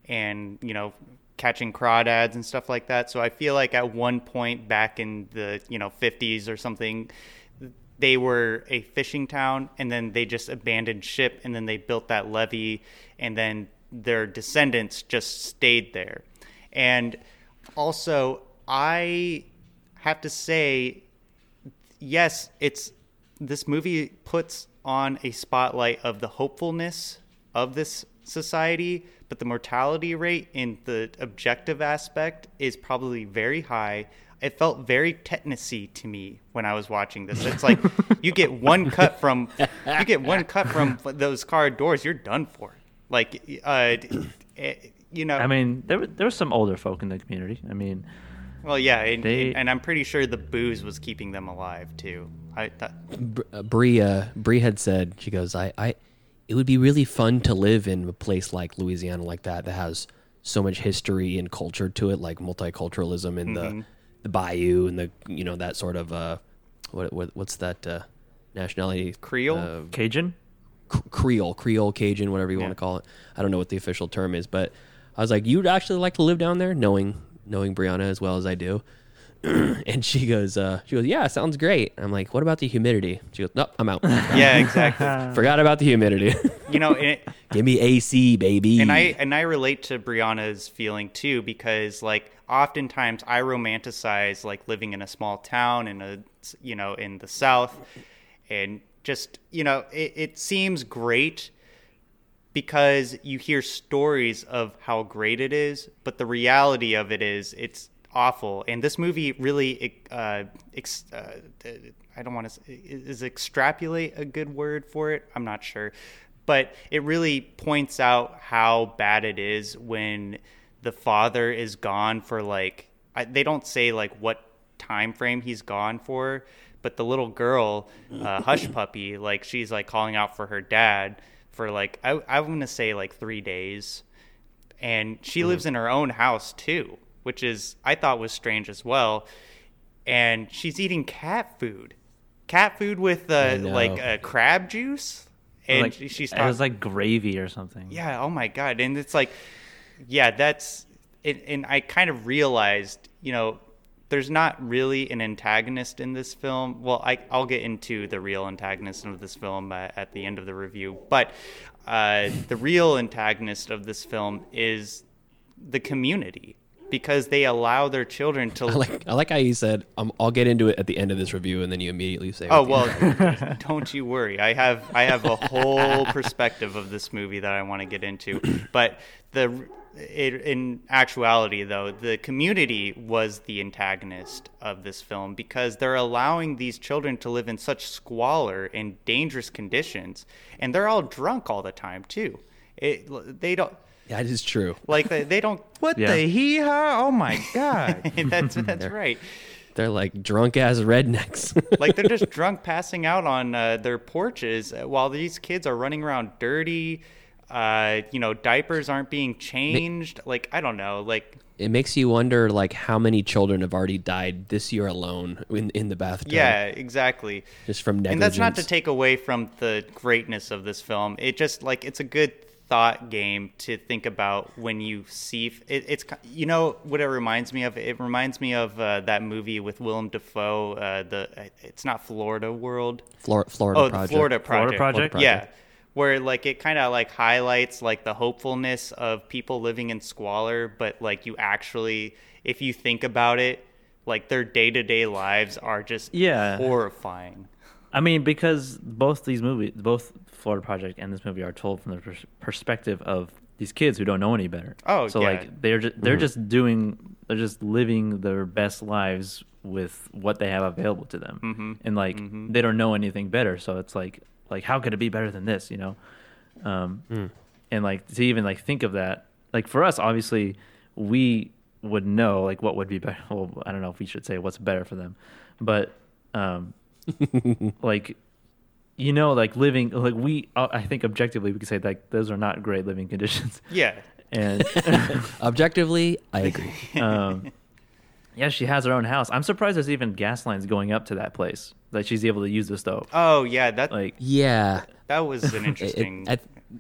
and you know catching crawdads and stuff like that. So I feel like at one point back in the you know 50s or something, they were a fishing town and then they just abandoned ship and then they built that levee and then their descendants just stayed there and also i have to say, yes, it's this movie puts on a spotlight of the hopefulness of this society, but the mortality rate in the objective aspect is probably very high. It felt very tetanusy to me when I was watching this. It's like you get one cut from you get one cut from those car doors, you're done for. Like, uh, eh, you know. I mean, there there were some older folk in the community. I mean, well, yeah, and, They- and I'm pretty sure the booze was keeping them alive too. I that, Br- uh, Bree, uh, Bree had said, she goes, I, I, it would be really fun to live in a place like Louisiana, like that, that has so much history and culture to it, like multiculturalism and Mhm. the, the bayou and the, you know, that sort of, uh, what, what what's that, uh, nationality? Creole? Uh, Cajun? Creole, Creole, Cajun, whatever you want to call it. I don't know what the official term is, but I was like, you'd actually like to live down there, knowing knowing Brianna as well as I do. and she goes, uh, she goes, yeah, sounds great. I'm like, what about the humidity? She goes, nope, I'm out. Yeah, exactly. Forgot about the humidity. you know, it, Give me AC, baby. and I and I relate to Brianna's feeling too because like oftentimes I romanticize like living in a small town in a you know in the South, and just you know it, it seems great because you hear stories of how great it is, but the reality of it is it's awful. And this movie really, uh, ex- uh, I don't want to, is extrapolate a good word for it? I'm not sure. But it really points out how bad it is when the father is gone for like, I, they don't say like what time frame he's gone for, but the little girl, uh, Hushpuppy, like she's like calling out for her dad for like I I want to say like three days, and she lives in her own house too, which is I thought was strange as well. And she's eating cat food, cat food with uh, like uh, crab juice, and like, she- she's it was like gravy or something. yeah, oh my god. And it's like yeah, that's and, and I kind of realized, you know, there's not really an antagonist in this film. Well, I, I'll get into the real antagonist of this film uh, at the end of the review. But uh, the real antagonist of this film is the community because they allow their children to I like, I like how you said, um, I'll get into it at the end of this review, and then you immediately say, Oh well, don't you worry. I have I have a whole perspective of this movie that I want to get into. But the it, in actuality, though, the community was the antagonist of this film because they're allowing these children to live in such squalor and dangerous conditions, and they're all drunk all the time too. It, they don't That is true. like they, they don't. What Yeah. the hee haw? Oh my god! that's that's right. They're like drunk ass rednecks. like they're just drunk passing out on uh, their porches while these kids are running around dirty uh, you know diapers aren't being changed like i don't know like it makes you wonder, like, how many children have already died this year alone in in the bathtub. yeah exactly just from negligence. and that's not to take away from the greatness of this film it just like it's a good thought game to think about when you see it, it's you know what it reminds me of it reminds me of uh, that movie with Willem Dafoe uh, the it's not Florida World Flor- Florida oh Project. the Florida Florida Project Project? yeah where like it kind of like highlights like the hopefulness of people living in squalor but like you actually if you think about it like their day-to-day lives are just Yeah. horrifying I mean, because both these movies, both Florida Project and this movie, are told from the pers- perspective of these kids who don't know any better. Oh, so yeah. like they're just they're Mm-hmm. Mhm. just doing they're just living their best lives with what they have available to them, Mhm. and like Mhm. they don't know anything better. So it's like like how could it be better than this? You know, um, Mm. and like to even like think of that, like for us, obviously we would know like what would be better. Well, I don't know if we should say what's better for them, but um, like you know like living like we uh, i think objectively we could say like those are not great living conditions Yeah. and Objectively, I agree. um yeah she has her own house i'm surprised there's even gas lines going up to that place that she's able to use the stove Oh yeah, that like Yeah. that was an interesting. It, I-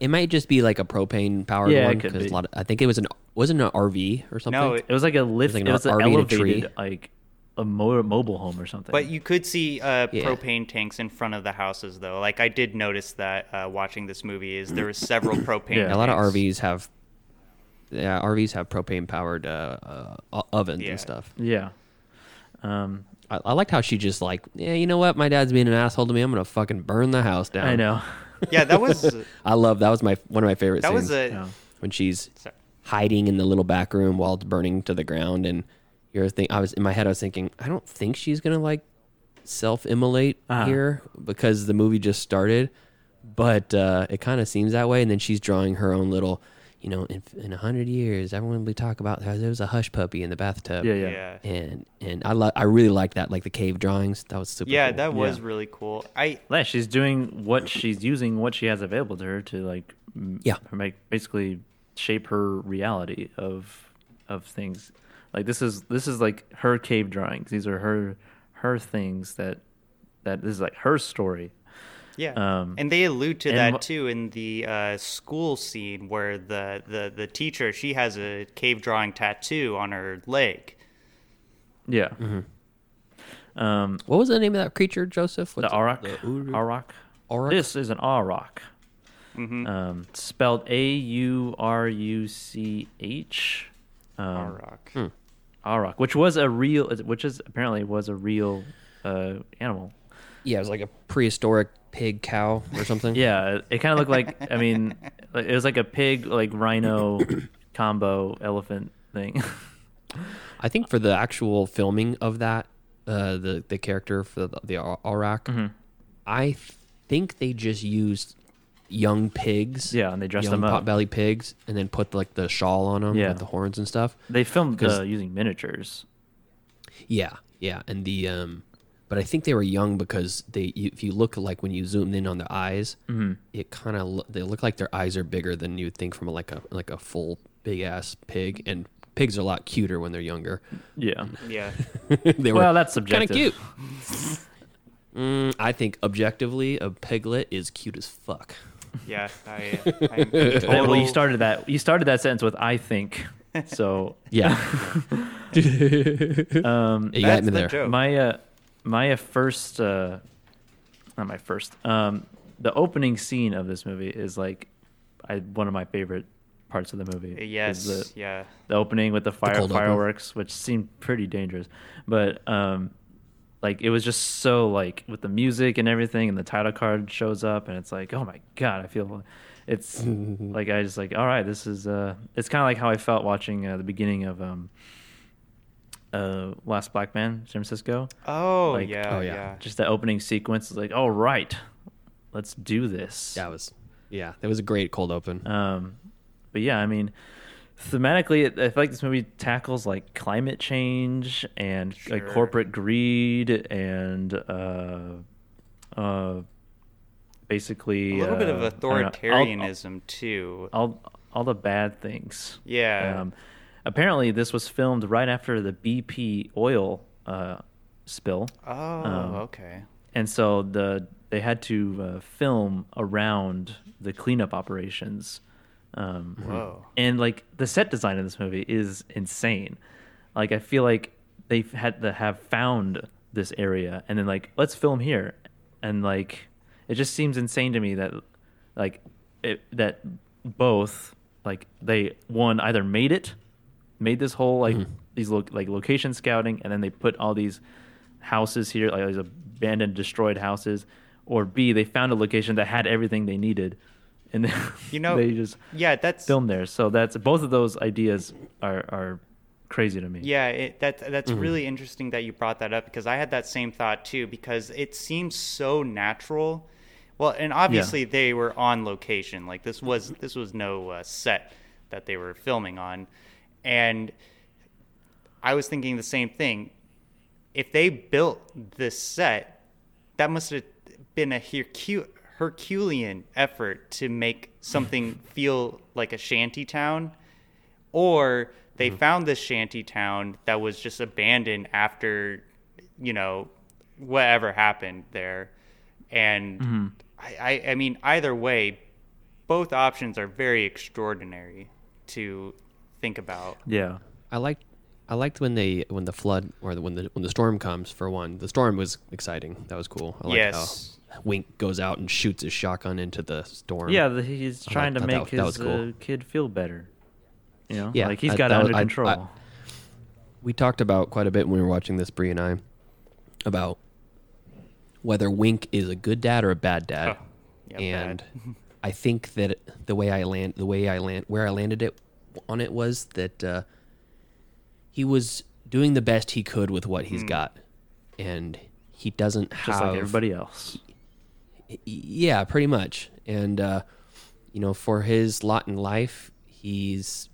it might just be like a propane powered Yeah, one because be. a lot. Of, I think it was an wasn't an RV or something. No, it was like a lift like it an was, an RV in a elevated tree. like a mo- mobile home or something but you could see uh, Yeah. propane tanks in front of the houses, though. Like I did notice that uh, watching this movie is there was several propane. Yeah. a lot of. RVs have. Yeah, RVs have propane powered uh, uh, ovens Yeah. and stuff. yeah Um, I, I liked how she just like, yeah, you know what? My dad's being an asshole to me. I'm gonna fucking burn the house down. I know. Yeah, that was I love that was my one of my favorite that scenes was a when she's Sorry. hiding in the little back room while it's burning to the ground and you're think I was in my head I was thinking I don't think she's gonna like self immolate Uh-huh. here because the movie just started, but uh, it kind of seems that way. And then she's drawing her own little, you know, in in a hundred years, everyone will be talk about how there was a Hushpuppy in the bathtub. Yeah, yeah. yeah. And and I li- I really liked that, like the cave drawings. That was super. Yeah, cool. that was Yeah. really cool. I Yeah, she's doing what she's using what she has available to her to like m- Yeah. make basically shape her reality of of things. Like this is this is like her cave drawings. These are her her things that that this is like her story. Yeah, Um, and they allude to that too in the uh, school scene where the, the the teacher she has a cave drawing tattoo on her leg. Yeah. Mm-hmm. Um, What was the name of that creature, Joseph? the What's it? Auroch. The Uru- Auroch. Auroch? This is an Auroch. Um, spelled A U R U C H. Um, Auroch. Hmm. Auroch, which was a real, which is apparently was a real uh, animal. Yeah, it was like a prehistoric pig cow or something. Yeah, it, it kind of looked like. I mean, it was like a pig, like rhino combo elephant thing. I think for the actual filming of that, uh, the the character for the, the Mm-hmm. I think they just used young pigs. Yeah, and they dressed them up. potbelly pigs, and then put like the shawl on them Yeah. with the horns and stuff. they filmed uh, using miniatures. Yeah, yeah, and the um, but I think they were young because they you, if you look like when you zoom in on their eyes, Mm-hmm. it kind of lo- they look like their eyes are bigger than you'd think from a, like a like a full big ass pig, and pigs are a lot cuter when they're younger. Yeah. Yeah, they were Well, that's kind of subjective. cute. Mm, I think objectively, a piglet is cute as fuck. yeah. I, I'm Well, you started that. You started that sentence with "I think." So Yeah, um, you got That's me the there. joke. my uh, my uh, first, uh, not my first. Um, the opening scene of this movie is like, I one of my favorite parts of the movie. Yes, the, yeah. the opening with the fire cold open. fireworks, which seemed pretty dangerous, but um, like it was just so like with the music and everything, and the title card shows up, and it's like, oh my god, I feel it's like I just like, all right, this is uh, it's kind of like how I felt watching uh, the beginning of um, uh, Last Black Man, San Francisco. Oh Like- yeah, oh, yeah. yeah. Just the opening sequence is like, all right, let's do this. That was yeah, that was a great cold open. Um, but yeah, I mean, thematically, it, I feel like this movie tackles like climate change and like corporate greed and uh, uh, basically A little bit of uh, know, all- authoritarianism too. All, all the bad things. Yeah. Um, apparently, this was filmed right after the BP oil uh, spill. oh, um, okay. and so the they had to uh, film around the cleanup operations. Um, Whoa. And like the set design in this movie is insane. Like I feel like they had to have found this area and then like let's film here, and like it just seems insane to me that like it, that both like they one either made it, made this whole like these lo- like location scouting, and then they put all these houses here, like these abandoned, destroyed houses, or B they found a location that had everything they needed, and then You know, they just yeah, that's filmed there. So that's both of those ideas are are crazy to me. Yeah, it, that that's Mm-hmm. really interesting that you brought that up because I had that same thought too because it seems so natural. Well, and obviously they were on location. Like this was this was no uh, set that they were filming on, and I was thinking the same thing. If they built this set, that must have been a Hercu- Herculean effort to make something feel like a shanty town. Or they mm-hmm. found this shanty town that was just abandoned after you know whatever happened there. And mm-hmm. I, I i mean either way both options are very extraordinary to think about Yeah. I liked I liked when they when the flood or the, when the when the storm comes for one. The storm was exciting. That was cool. I liked Yes. how Wink goes out and shoots his shotgun into the storm. Yeah, the, he's I trying to thought make that- that his cool. uh, kid feel better. You know, Yeah, like he's I- got it that was- under I- I- control. we talked about quite a bit when we were watching this, Bree and I, about whether Wink is a good dad or a bad dad. Oh, yeah, and bad. I think that the way I land, the way I land, where I landed it on it was that uh, he was doing the best he could with what he's Hmm. got, and he doesn't Just have like everybody else. yeah, pretty much. And uh, you know, for his lot in life, he's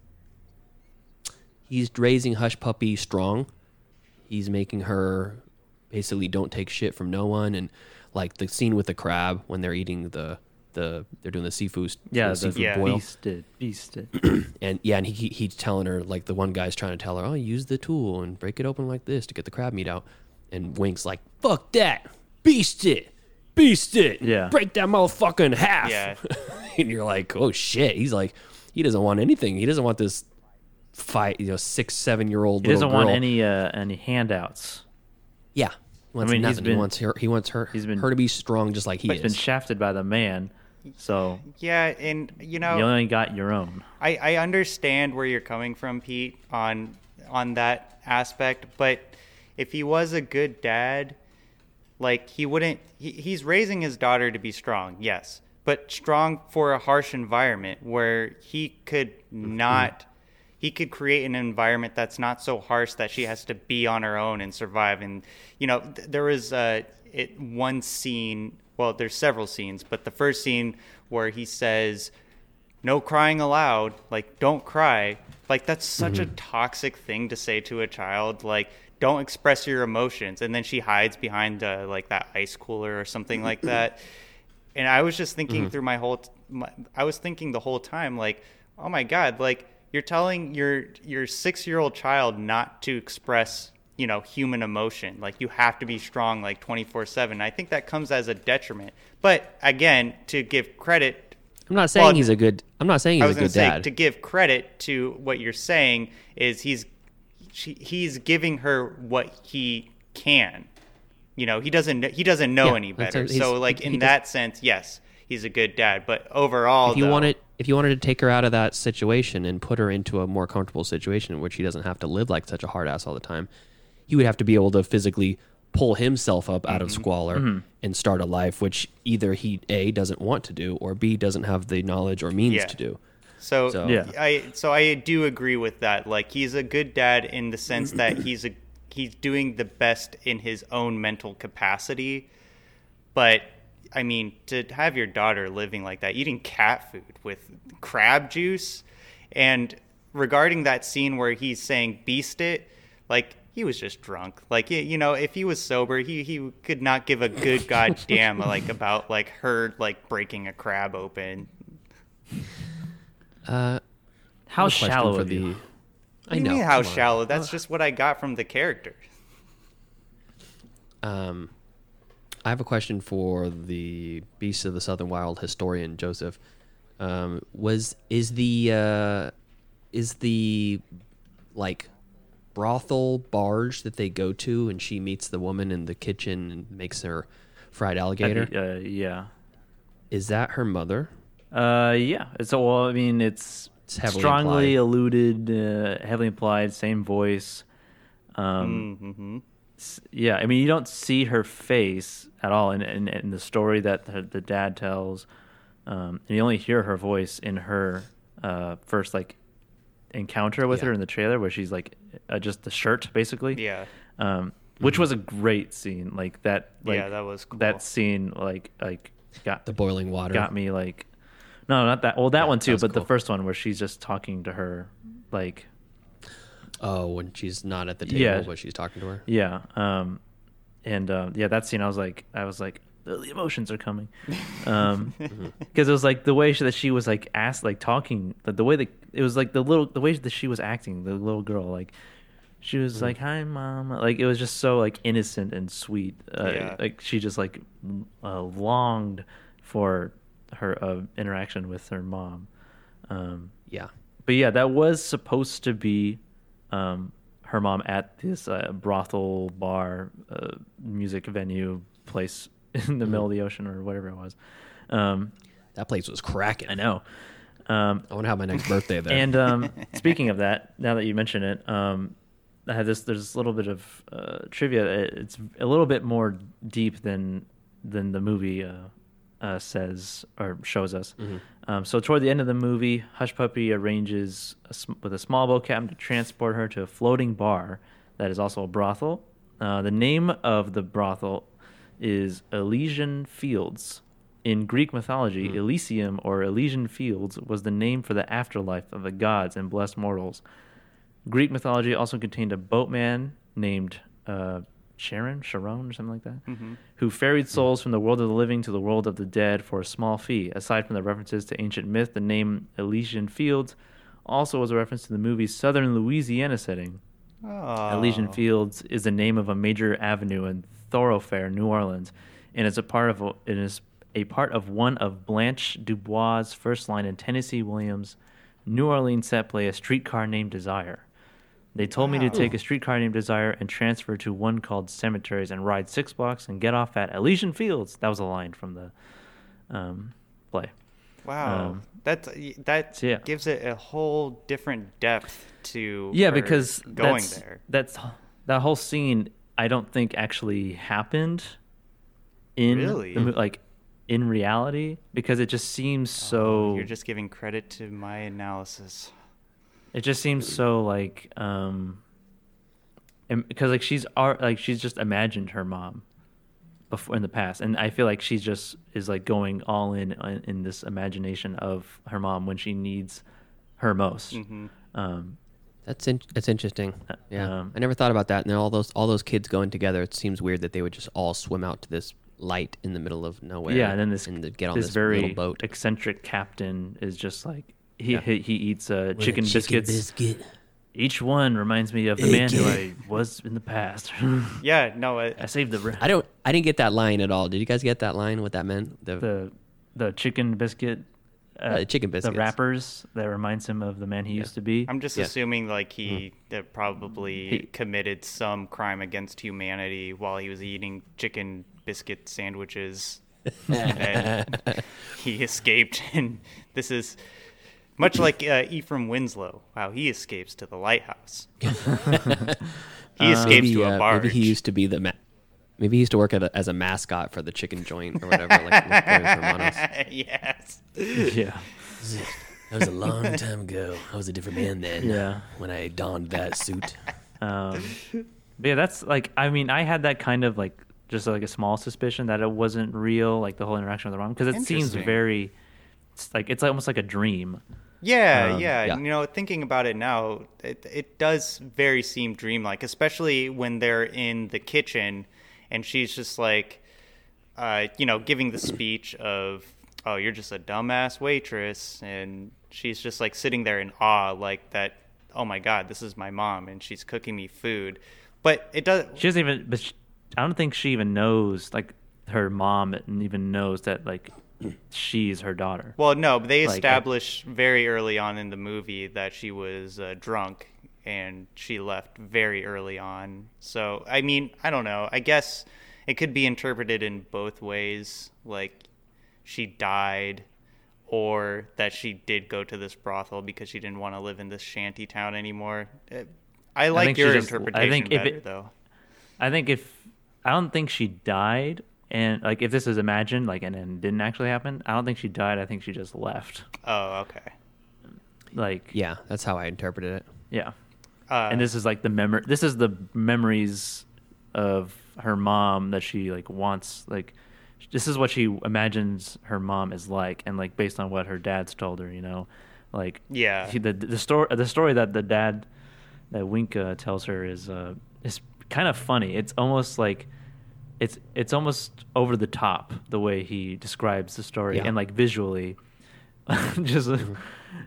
he's raising Hushpuppy strong. He's making her basically don't take shit from no one, and like the scene with the crab when they're eating the the they're doing the seafood Yeah, the the seafood Yeah. boil. beasted, beasted. And yeah, and he, he he's telling her like the one guy's trying to tell her, oh, use the tool and break it open like this to get the crab meat out. And Wink's like, fuck that, beast it, beast it, Yeah. break that motherfucker in half. Yeah. and you're like, oh shit. He's like, he doesn't want anything. He doesn't want this fight, you know, six, seven year old. He doesn't want any uh, any handouts. Yeah, he wants mean, nothing. he been- wants her. He wants her. he's been- her to be strong, just like he He's is. been shafted by the man, so Yeah, and you know, you only got your own. I, I understand where you're coming from, Pete, on on that aspect, but if he was a good dad, like he wouldn't he, he's raising his daughter to be strong, yes. But strong for a harsh environment where he could not he could create an environment that's not so harsh that she has to be on her own and survive and you know th- there was uh it one scene well there's several scenes but the first scene where he says no crying allowed like don't cry like that's such a toxic thing to say to a child like don't express your emotions and then she hides behind uh, like that ice cooler or something like that. And i was just thinking through my whole t- my, i was thinking the whole time like oh my god like you're telling your your six year old child not to express you know human emotion like you have to be strong like 24 7 i think that comes as a detriment but again to give credit I'm not saying Well, he's a good. I'm not saying I he's was a good say dad. to give credit to what you're saying is he's she, he's giving her what he can. You know, he doesn't he doesn't know Yeah, any better. so like in he does- that sense, yes, he's a good dad. But overall, if you though, wanted if you wanted to take her out of that situation and put her into a more comfortable situation in which she doesn't have to live like such a hard ass all the time, he would have to be able to physically pull himself up out of Mm-hmm. squalor and start a life which either he a doesn't want to do or b doesn't have the knowledge or means Yeah. to do. So, So- Yeah. I so I do agree with that. Like he's a good dad in the sense that he's a he's doing the best in his own mental capacity. But I mean, to have your daughter living like that, eating cat food with crab juice, and regarding that scene where he's saying "beast it," like he was just drunk. Like you know, if he was sober, he he could not give a good goddamn like about like her like breaking a crab open. Uh, How a question shallow for of you. the- I do you know. mean how come on. shallow? That's just what I got from the character. Um, I have a question for the Beasts of the Southern Wild historian Joseph. Um, was is the uh, is the like brothel barge that they go to, and she meets the woman in the kitchen and makes her fried alligator? Uh, yeah. Is that her mother? Uh, yeah. It's a, well, I mean, it's, It's heavily strongly implied. alluded, uh, heavily implied, same voice. Um, Mm-hmm. yeah, I mean, you don't see her face at all in in, in the story that the, the dad tells. Um, and you only hear her voice in her uh, first like encounter with Yeah. her in the trailer, where she's like uh, just the shirt, basically. Yeah. Um, which was a great scene. Like that. Like, Yeah, that was cool. That scene, like, like got The boiling water. got me like no not that well that Yeah, one too was but the first one where she's just talking to her like Oh, when she's not at the table, Yeah. but she's talking to her. yeah um and uh, yeah that scene i was like i was like the the emotions are coming. Um because it was like the way that she was like asked like talking the, the way that it was like the little the way that she was acting the little girl like she was like hi mom like it was just so like innocent and sweet. Uh, Yeah. like she just like uh, longed for her uh, interaction with her mom. Um Yeah. but yeah, that was supposed to be um, her mom at this uh, brothel bar, uh, music venue place in the middle of the ocean or whatever it was. Um, That place was cracking. I know. Um, I want to have my next birthday there. and um, speaking of that, now that you mention it, um, I had this. There's a little bit of uh, trivia. It's a little bit more deep than than the movie uh, uh, says or shows us. Mm-hmm. Um, so toward the end of the movie, Hushpuppy arranges a, sm- with a small boat captain to transport her to a floating bar that is also a brothel. Uh, the name of the brothel is Elysian Fields. In Greek mythology, Hmm. Elysium or Elysian Fields was the name for the afterlife of the gods and blessed mortals. Greek mythology also contained a boatman named uh, Charon, Charon, or something like that, Mhm. who ferried souls from the world of the living to the world of the dead for a small fee. Aside from the references to ancient myth, the name Elysian Fields also was a reference to the movie's southern Louisiana setting. Elysian Oh. Fields is the name of a major avenue and thoroughfare New Orleans, and is a part of it is a part of one of Blanche Dubois' first line in Tennessee Williams' New Orleans set play, A Streetcar Named Desire. They told me to take a streetcar named Desire and transfer to one called Cemeteries and ride six blocks and get off at Elysian Fields. That was a line from the um, play. Wow, Um, that that yeah. gives it a whole different depth to yeah because going that's, there. that's that whole scene i don't think actually happened in Really? the, like in reality because it just seems so Oh, You're just giving credit to my analysis. it just seems so like um and- because like she's like she's just imagined her mom before in the past and i feel like she just is like going all in in, in this imagination of her mom when she needs her most Mhm. um That's in, that's interesting. Yeah, um, I never thought about that. And then all those all those kids going together. It seems weird that they would just all swim out to this light in the middle of nowhere. Yeah, and then this and get on this, this, very little boat. eccentric captain is just like he Yeah. he, he eats uh, With a chicken, chicken biscuits. biscuit. Each one reminds me of the man who I was in the past. Yeah, no, I, I saved the ra- I don't. I didn't get that line at all. Did you guys get that line? What that meant? The, the the chicken biscuit. Uh, chicken The biscuits. wrappers that reminds him of the man he used to be. I'm just Yeah. assuming like he that probably He- committed some crime against humanity while he was eating chicken biscuit sandwiches. and he escaped, and this is much like uh, Ephraim Winslow. Wow, he escapes to the lighthouse. he escapes maybe, to a uh, barge. Maybe he used to be the. Ma- maybe he used to work at a, as a mascot for the chicken joint or whatever. like with yes. yeah. That was a long time ago. I was a different man then. Yeah. When I donned that suit. Um, but yeah, that's like I mean I had that kind of like just like a small suspicion that it wasn't real, like the whole interaction with the mom, because it seems very it's like it's almost like a dream. Yeah, Um, yeah, yeah. You know, thinking about it now, it it does very seem dreamlike, especially when they're in the kitchen and she's just like, uh, you know, giving the speech of, "Oh, you're just a dumbass waitress," and she's just like sitting there in awe, like that. Oh my God, this is my mom, and she's cooking me food. But it does. She doesn't even, but she, I don't think she even knows like her mom even knows that like she's her daughter. Well, no, but they Like, established very early on in the movie that she was uh, drunk and she left very early on. So, I mean, I don't know. I guess it could be interpreted in both ways. Like, she died, or that she did go to this brothel because she didn't want to live in this shanty town anymore. I like think she your just- I interpretation think if better, it- though. I think if I don't think she died, and like if this is imagined, like and then didn't actually happen, I don't think she died. I think she just left. Oh, okay. Like Yeah, that's how I interpreted it. yeah, Uh, and this is like the memory. This is the memories of her mom that she like wants. Like this is what she imagines her mom is like, and like based on what her dad's told her, you know, like Yeah. she- the the story the story that the dad that Wink uh, tells her is uh is kind of funny. It's almost like it's it's almost over the top the way he describes the story Yeah. and like visually just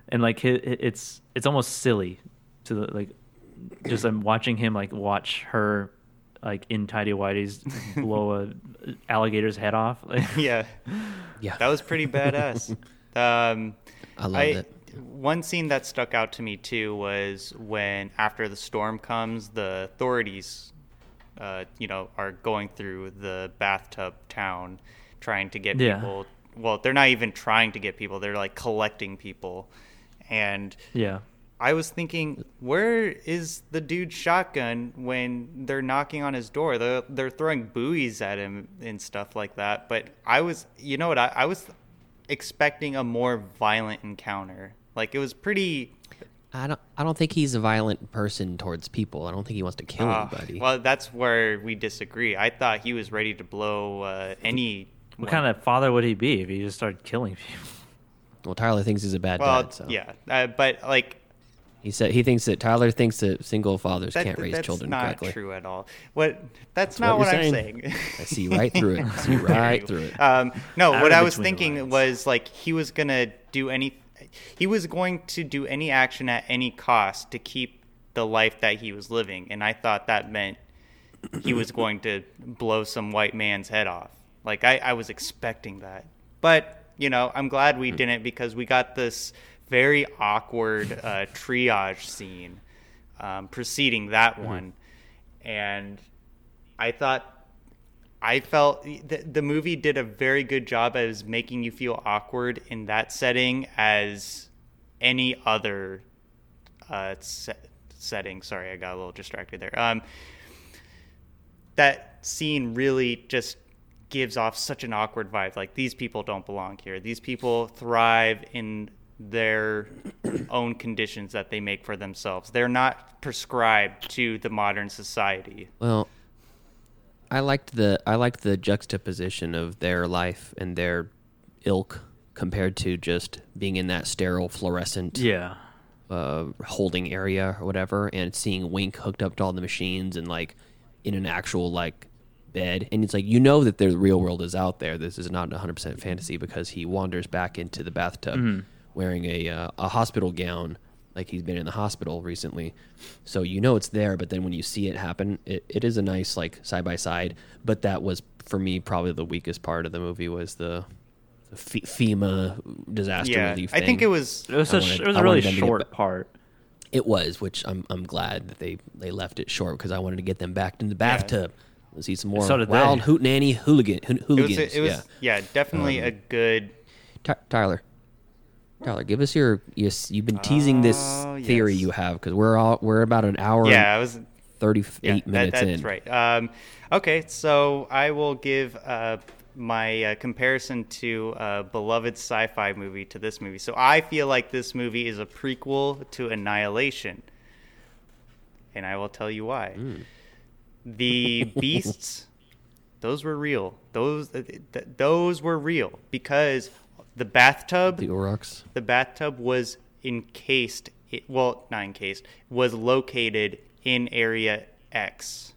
and like it, it's it's almost silly to the like just I'm watching him like watch her like in tidy whities blow a alligator's head off yeah. Yeah. That was pretty badass. um, I loved it. One scene that stuck out to me too was when after the storm comes, the authorities, uh, you know, are going through the bathtub town, trying to get Yeah. people. Well, they're not even trying to get people; they're like collecting people, and yeah I was thinking, where is the dude's shotgun when they're knocking on his door? They're, they're throwing buoys at him and stuff like that. But I was, you know what? I, I was expecting a more violent encounter. Like it was pretty. I don't. I don't think he's a violent person towards people. I don't think he wants to kill Uh, anybody. well, that's where we disagree. I thought he was ready to blow uh, any. What kind of father would he be if he just started killing people? Well, Tyler thinks he's a bad Well, dad. So yeah, uh, but like he said he thinks that Tyler thinks that single fathers that, can't raise children correctly. that's children not correctly. true at all. What? That's, That's not what what, I'm saying. saying. I see right through it. I see right through it. Um, no, I what I was thinking was like he was gonna do any. He was going to do any action at any cost to keep the life that he was living, and I thought that meant he was going to blow some white man's head off. Like I, I was expecting that, but you know, I'm glad we didn't because we got this very awkward uh, triage scene um, preceding that one, and I thought I felt the, the movie did a very good job as making you feel awkward in that setting as any other uh, set, setting. Sorry, I got a little distracted there. Um, that scene really just gives off such an awkward vibe. Like these people don't belong here. These people thrive in their own conditions that they make for themselves. They're not prescribed to the modern society. Well, I liked the I liked the juxtaposition of their life and their ilk compared to just being in that sterile fluorescent Yeah. uh, holding area or whatever, and seeing Wink hooked up to all the machines and like in an actual like bed, and it's like you know that the real world is out there. This is not 100 percent fantasy because he wanders back into the bathtub Mhm. Wearing a uh, a hospital gown, like he's been in the hospital recently. So you know it's there, but then when you see it happen, it, it is a nice like side by side. But that was for me probably the weakest part of the movie was the. the F- FEMA disaster Yeah, relief. I think it was- It was I a sh- wanted- it was a I really wanted get short ba- part. It was, which I'm I'm glad that they they left it short because I wanted to get them back in the bathtub. Let's see some more So did wild they. hootenanny hooligan hoon- It was, hooligans. it was yeah. yeah, definitely Um, a good. Ty- Tyler, Tyler, give us your yes. You've been teasing this Oh, theory yes. you have because we're all we're about an hour. Yeah, I was thirty-eight yeah, that- that's in. right. Um, okay, so I will give uh, my uh, comparison to a beloved sci-fi movie to this movie. So I feel like this movie is a prequel to Annihilation, and I will tell you why. The beasts, those were real. Those th- th- those were real because the bathtub, The Aurochs. the bathtub was encased. It, well, not encased. Was located in area X,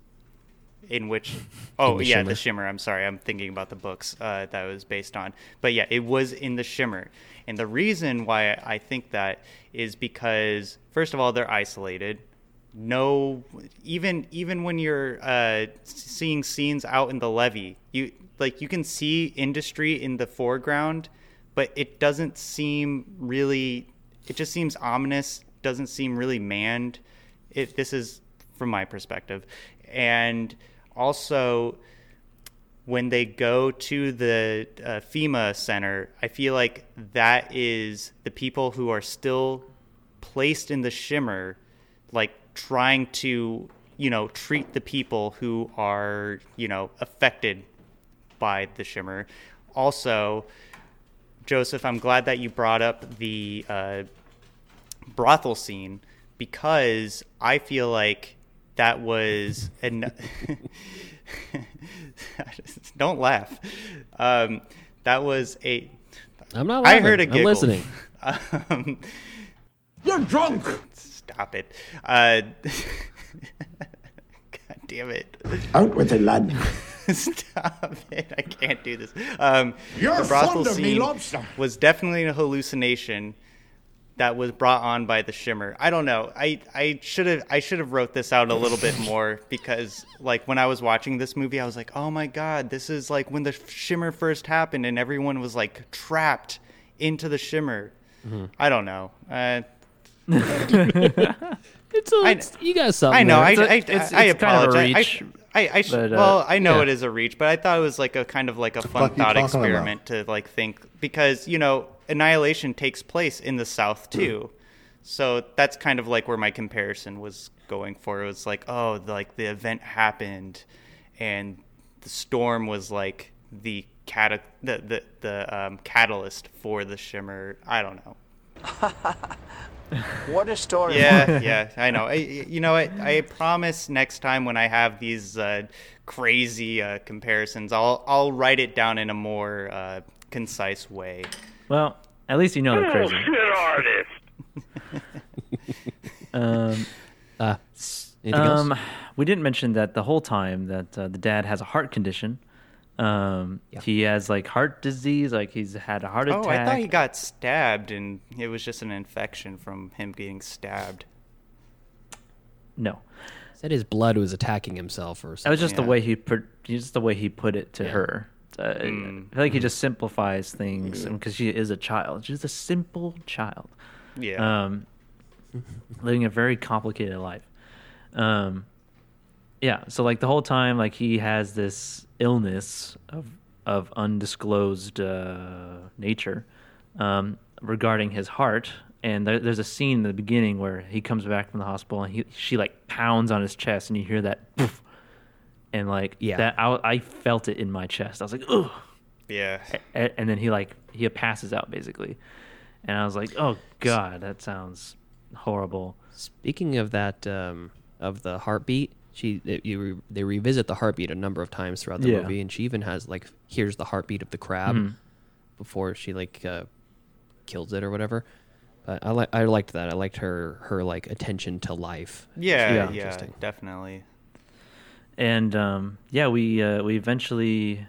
in which. Oh the yeah, Shimmer. the shimmer. I'm sorry, I'm thinking about the books uh, that was based on. But yeah, it was in the shimmer, and the reason why I think that is because first of all, they're isolated. No, even even when you're uh, seeing scenes out in the levee, you like you can see industry in the foreground, but it doesn't seem really. It just seems ominous. Doesn't seem really manned. It this is from my perspective, and also when they go to the uh, FEMA center, I feel like that is the people who are still placed in the shimmer, like trying to, you know, treat the people who are, you know, affected by the shimmer. Also, Joseph, I'm glad that you brought up the uh, brothel scene because I feel like that was an don't laugh. Um, that was a. I'm not I laughing. heard a I'm giggle. listening. Um, You're drunk. stop it. Uh, God damn it. Out with it, lad. Stop it. I can't do this. Um, You're the brothel fond me, scene lobster. was definitely a hallucination that was brought on by the shimmer. I don't know. I, I should have I should have wrote this out a little bit more because like when I was watching this movie I was like, "Oh my god, this is like when the shimmer first happened and everyone was like trapped into the shimmer." Mm-hmm. I don't know. Uh, It's, a, I- it's you got something. I know. there. I, It's a- I, it's- I, it's kind of a apologize. reach, I, I, I sh- but, uh, well, I know yeah. it is a reach, but I thought it was like a kind of like a fun fuck thought talking experiment to like think because you know Annihilation takes place in the South too, So that's kind of like where my comparison was going for. It was like, oh, like the event happened, and the storm was like the cat the the, the um, catalyst for the shimmer. I don't know. what a story! Yeah, yeah, I know. I, you know, I, I promise next time when I have these uh, crazy uh, comparisons, I'll I'll write it down in a more uh, concise way. Well, at least you know they're crazy. artist. um, uh, um, we didn't mention that the whole time that uh, the dad has a heart condition. Um, Yeah. he has like heart disease, like he's had a heart attack. Oh. I thought he got stabbed, and it was just an infection from him getting stabbed. no, Said his blood was attacking himself or something. that was just the way he put, just the way he put it to her. Uh, Mm. I feel like he just simplifies things because she is a child. She's a simple child. Yeah. um, living a very complicated life. Um, yeah, so like the whole time, like he has this illness of of undisclosed uh, nature um, regarding his heart. And there, there's a scene in the beginning where he comes back from the hospital and he she like pounds on his chest and you hear that, poof, and like Yeah. that I, I felt it in my chest. I was like, ugh yeah. a- and then he like he passes out basically and i was like oh god that sounds horrible Speaking of that, um, of the heartbeat, she it, you re, they revisit the heartbeat a number of times throughout the Yeah. movie, and she even has like hears the heartbeat of the crab Mhm. before she like uh, kills it or whatever. But I like I liked that. I liked her her like attention to life. Yeah, Yeah. yeah, definitely. and um yeah we uh we eventually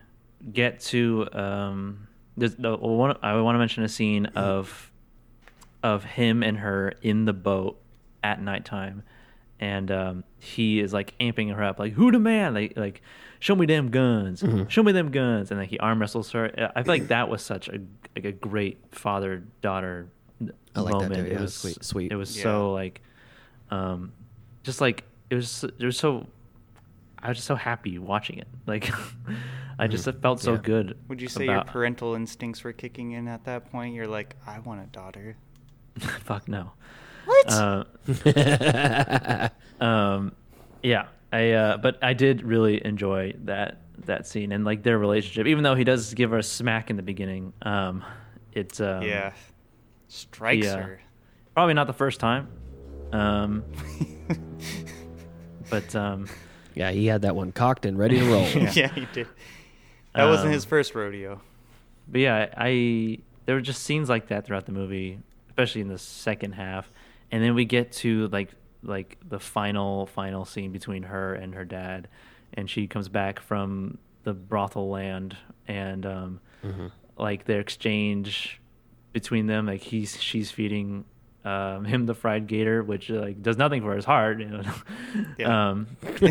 get to um there's the one i want to mention a scene of of him and her in the boat at nighttime and um he is like amping her up like who the man like like show me them guns show me them guns and like he arm wrestles her i feel like that was such a like a great father daughter like moment too, it yeah, was sweet- sweet. it was Yeah. so like um just like it was it was so I was just so happy watching it. Like, I just it felt so Yeah. good. Would you say about, your parental instincts were kicking in at that point? You're like, I want a daughter. Fuck no. What? Uh, um, yeah, I. Uh, but I did really enjoy that that scene and like their relationship. Even though he does give her a smack in the beginning, um, it's um, yeah. Strikes yeah. her. probably not the first time. Um, but um, Yeah, he had that one cocked and ready to roll. Yeah. he did. That wasn't Um, his first rodeo. But yeah, I there were just scenes like that throughout the movie, especially in the second half, and then we get to like like the final final scene between her and her dad, and she comes back from the brothel land, and um, like their exchange between them, like he's she's feeding um, him the fried gator, which like does nothing for his heart, you know. Yeah. um,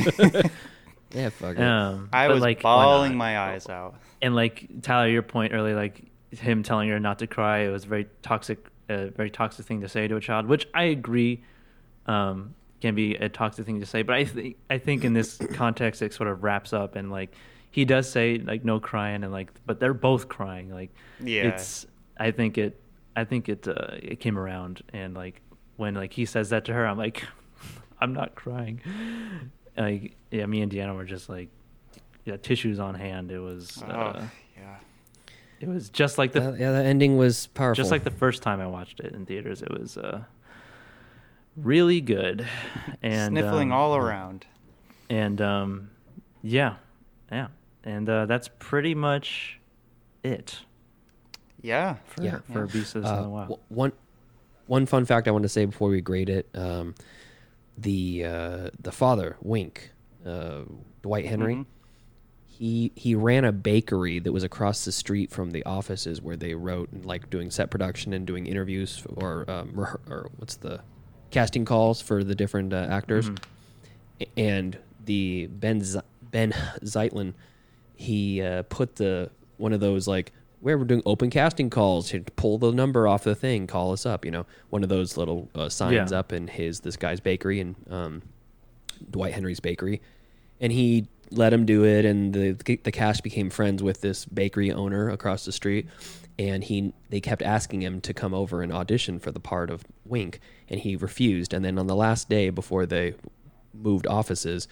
yeah, fuck it. um, I was like, bawling my eyes out. and like Tyler, your point earlier, like him telling her not to cry, it was very toxic, a very toxic thing to say to a child, which I agree um, can be a toxic thing to say. But I think I think in this context, it sort of wraps up and like he does say like no crying and like, but they're both crying. Like Yeah. it's I think it I think it uh, it came around and like when like he says that to her, I'm like I'm not crying. Like yeah, me and Deanna were just like yeah, tissues on hand. It was uh, oh, yeah. It was just like the That- yeah, the ending was powerful. just like the first time I watched it in theaters. It was uh, really good, and Sniffling um, all around. And um, yeah, yeah, and uh, that's pretty much it Yeah. for Yeah. for Beasts of the Uh, Wild. one one fun fact I want to say before we grade it: um, the uh, the father, Wink, uh, Dwight Henry, Mhm. He he ran a bakery that was across the street from the offices where they wrote and like doing set production and doing interviews or um, or what's the casting calls for the different uh, actors. A- And the Benh Z- Benh Zeitlin, he uh, put the one of those like where we're doing open casting calls, he'd pull the number off the thing, call us up. You know, one of those little uh, signs Yeah. up in his this guy's bakery and um, Dwight Henry's bakery, and he let him do it. And the the cast became friends with this bakery owner across the street, and he they kept asking him to come over and audition for the part of Wink, and he refused. And then on the last day before they moved offices,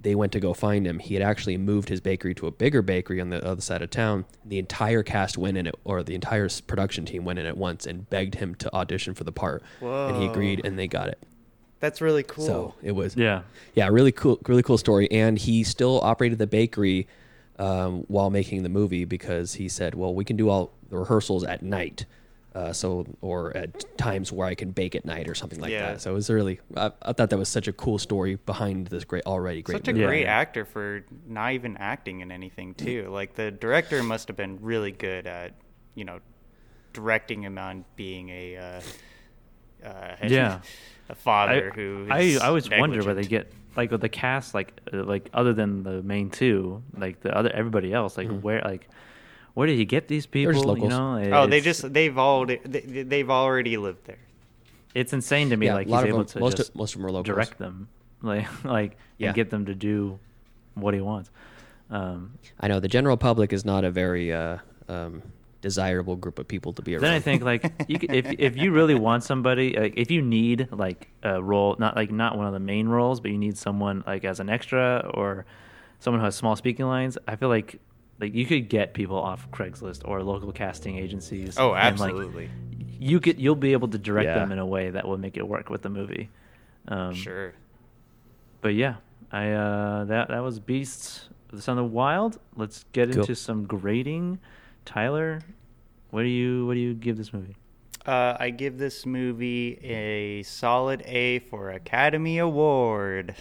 they went to go find him. He had actually moved his bakery to a bigger bakery on the other side of town. The entire cast went in it, or the entire production team went in at once and begged him to audition for the part, and he agreed, and they got it. That's really cool. So it was Yeah. yeah, really cool, really cool story. And he still operated the bakery um, while making the movie because he said, "Well, we can do all the rehearsals at night, uh, so or at times where I can bake at night or something like Yeah. that." So it was really, I, I thought that was such a cool story behind this great, already great. Such a movie. great actor for not even acting in anything too. Like the director must have been really good at, you know, directing him on being a, uh, uh, Yeah. a father I, who. I I always wonder where they get like with the cast like uh, like other than the main two like the other everybody else like where like where did he get these people just you know Oh, they just they've all they, they've already lived there. it's insane to me Yeah, like a lot he's of able them- to most just of- most of them are locals. direct them like like Yeah. and get them to do what he wants um I know the general public is not a very uh, um, desirable group of people to be around. then I think like you could, if if you really want somebody like if you need like a role not like not one of the main roles but you need someone like as an extra or someone who has small speaking lines I feel like like you could get people off Craigslist or local casting agencies Oh, and, like, absolutely. you could you'll be able to direct Yeah. them in a way that will make it work with the movie um, Sure. but yeah I uh that that was Beasts of the Son of the Wild let's get Cool. into some grading Tyler what do you what do you give this movie Uh, I give this movie a solid A for Academy Award.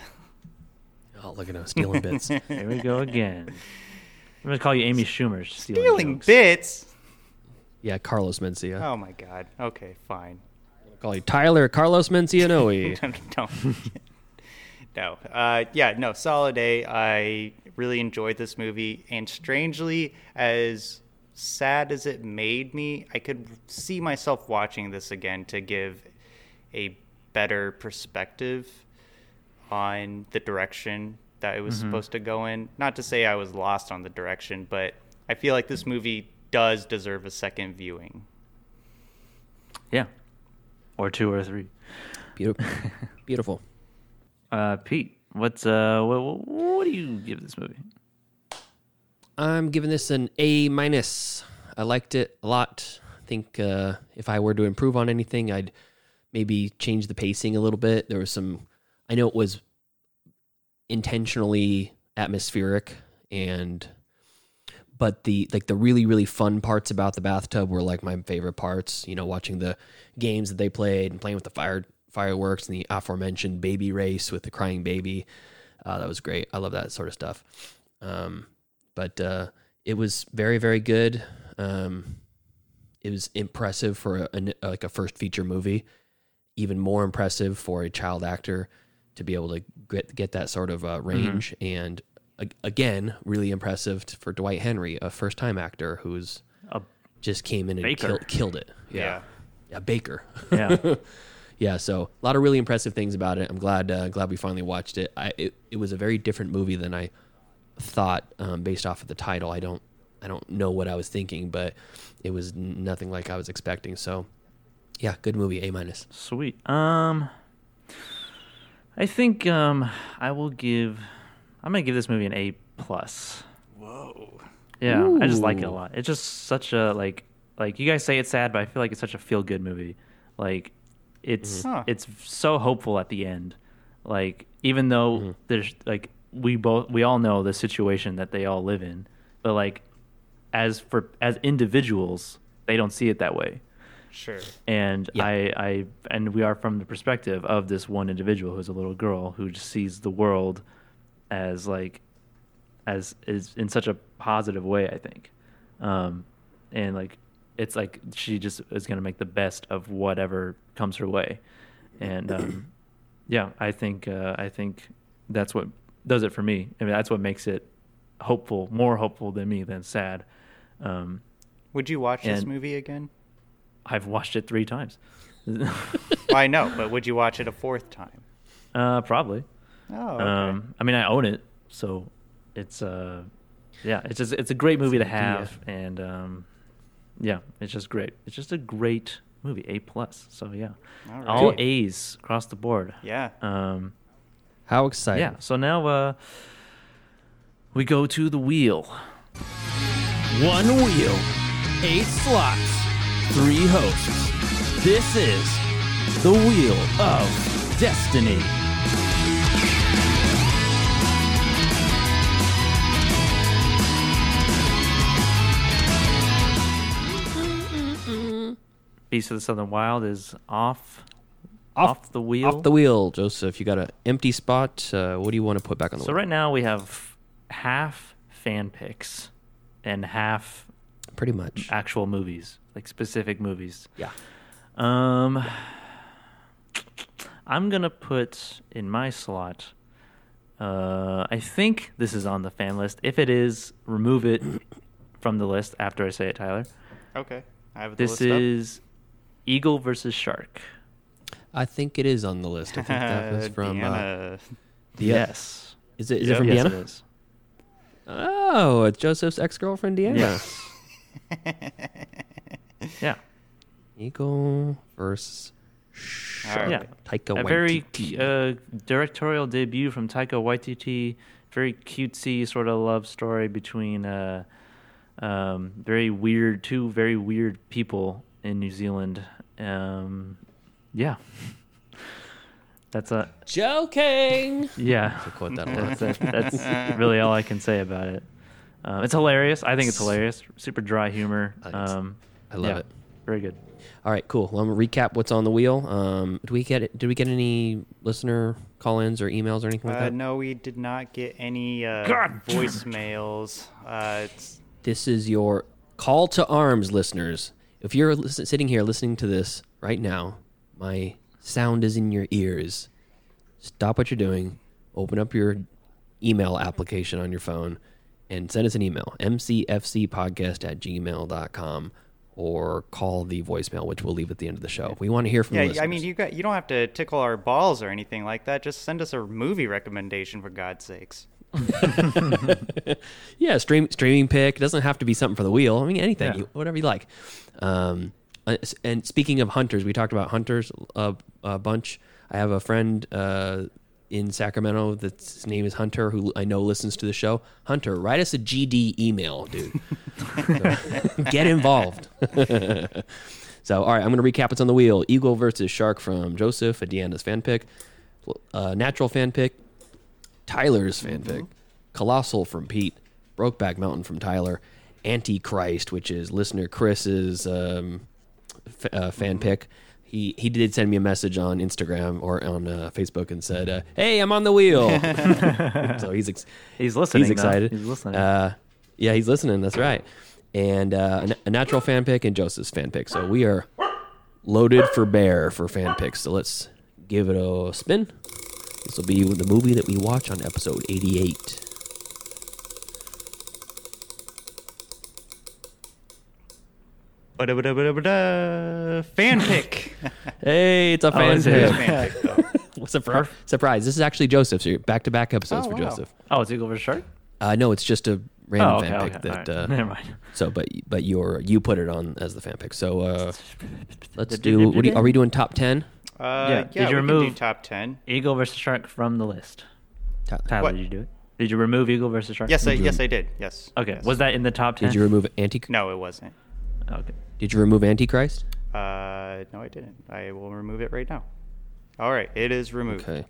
oh, look at him stealing bits. Here we go again. I'm gonna call you Amy Schumer. Stealing, Stealing bits. yeah, Carlos Mencia. Oh my god. Okay, fine. I'll call you Tyler Carlos Mencianoe. Don't. no. Uh, yeah, no, solid A. I really enjoyed this movie. And strangely, as sad as it made me, I could see myself watching this again to give a better perspective on the direction that it was supposed to go in. Not to say I was lost on the direction, but I feel like this movie does deserve a second viewing. Yeah, or two or three. Beautiful. Beautiful. Uh, Pete, what's uh, what, what do you give this movie? I'm giving this an A minus. I liked it a lot. I think uh, if I were to improve on anything, I'd maybe change the pacing a little bit. There was some. I know it was intentionally atmospheric and but the like the really really fun parts about the bathtub were like my favorite parts you know watching the games that they played and playing with the fire fireworks and the aforementioned baby race with the crying baby uh, that was great i love that sort of stuff um, but uh, it was very very good. Um, it was impressive for a, a, like a first feature movie. Even more impressive for a child actor to be able to get get that sort of uh, range. And a- again really impressive t- for Dwight Henry a first time actor who's just came in and Baker. killed, killed it. Yeah. Yeah Baker. Yeah. yeah so a lot of really impressive things about it. I'm glad uh, glad we finally watched it. I it, it was a very different movie than I thought um, based off of the title I don't I don't know what I was thinking but it was nothing like I was expecting so yeah good movie A minus Sweet. Um, I think um, I will give. I'm gonna give this movie an A plus. Whoa. Yeah, I just like it a lot. It's just such a like like you guys say it's sad, but I feel like it's such a feel good movie. Like it's Huh. it's so hopeful at the end. Like even though there's like we both we all know the situation that they all live in, but like as for as individuals, they don't see it that way. Sure. and I, I and we are from the perspective of this one individual who's a little girl who just sees the world as like as is in such a positive way i think. Um and like it's like she just is going to make the best of whatever comes her way. And um yeah i think uh i think that's what does it for me i mean that's what makes it hopeful more hopeful than me than sad um Would you watch this movie again? i've watched it three times Well, I know, but would you watch it a fourth time? Uh, probably. Oh, okay. Um, I mean, I own it, so it's uh, yeah, it's just it's a great movie to have, and um, yeah, it's just great. It's just a great movie, A plus. So yeah, All right. all A's across the board. Yeah. Um, How exciting! yeah. So now uh, we go to the wheel. One wheel, eight slots, three hosts. This is the Wheel of Destiny. Beast of the Southern Wild is off, off, the wheel. Off the wheel, Joseph. You got an empty spot. Uh, what do you want to put back on the list? So wheel? right now we have half fan picks and half Pretty much. actual movies, like specific movies. Yeah. Um, I'm gonna put in my slot. Uh, I think this is on the fan list. If it is, remove it from the list after I say it, Tyler. Okay. I have the This list up. is Eagle versus Shark. I think it is on the list. I think that was from. Uh, the- Yes. Is it? Is Yep. it from yes, Deanna? it is. Oh, it's Joseph's ex-girlfriend Deanna. Yes. yeah. Eagle versus All right. Yeah. Taika a very uh, directorial debut from Taika Waititi. Very cutesy sort of love story between uh, um, very weird two very weird people in New Zealand. Um, yeah, that's a Joking. yeah. To quote that a lot. That's, that's really all I can say about it. Uh, it's hilarious. I think it's hilarious. Super dry humor. I Um, I love yeah, it. Very good. All right, cool. Well, I'm gonna recap what's on the wheel. Um, did we get did we get any listener call-ins or emails or anything like Uh, that? no, we did not get any uh, God voicemails. Uh, it's, This is your call to arms, listeners. If you're listen, sitting here listening to this right now, my sound is in your ears. Stop what you're doing, open up your email application on your phone, and send us an email mcfcpodcast at gmail.com or call the voicemail, which we'll leave at the end of the show. We want to hear from the yeah, listeners. I mean, you got you don't have to tickle our balls or anything like that. Just send us a movie recommendation for God's sakes. yeah, stream streaming pick. It doesn't have to be something for the wheel. I mean, anything, Yeah. you, whatever you like. Um, s- and speaking of hunters, we talked about hunters a, a bunch. I have a friend uh, in Sacramento that's name is Hunter, who I know listens to the show. Hunter, write us a GD email, dude. Get involved. so, all right, I'm going to recap what's on the wheel. Eagle versus Shark from Joseph, a Deanna's fan pick. Uh, natural fan pick, Tyler's fan pick, Colossal from Pete, Brokeback Mountain from Tyler, Antichrist, which is listener Chris's um, uh, fan pick. He he did send me a message on Instagram or on uh, Facebook and said, uh, "Hey, I'm on the wheel." so he's ex- He's listening. He's though. excited. He's listening. Uh, yeah, he's listening. That's right. And uh, a natural fan pick and Joseph's fan pick. So we are loaded for bear for fan picks. So let's give it a spin. This will be the movie that we watch on episode 88. Fan pick. Hey, it's a Oh, fan is it? pick. fan pick though. What's up, for surprise? This is actually Joseph's. So back to back episodes Oh, for wow. Joseph. oh, it's Eagle versus Shark. Uh, no, it's just a random Oh, okay, fan okay, pick that. all right. Uh, Never mind. So, but but you're you put it on as the fan pick. So uh, let's do. What do you, are we doing top ten? Uh, Yeah, yeah, did you we can remove- do top ten. Eagle versus Shark from the list. Top- Tyler, What? did you do it? Did you remove Eagle versus Shark? Yes, I, yes, rem- I did. Yes. Okay. yes. Was that in the top ten? Did you remove anti? No, it wasn't. Okay. Did you remove Antichrist? Uh, no, I didn't. I will remove it right now. All right, it is removed. Okay.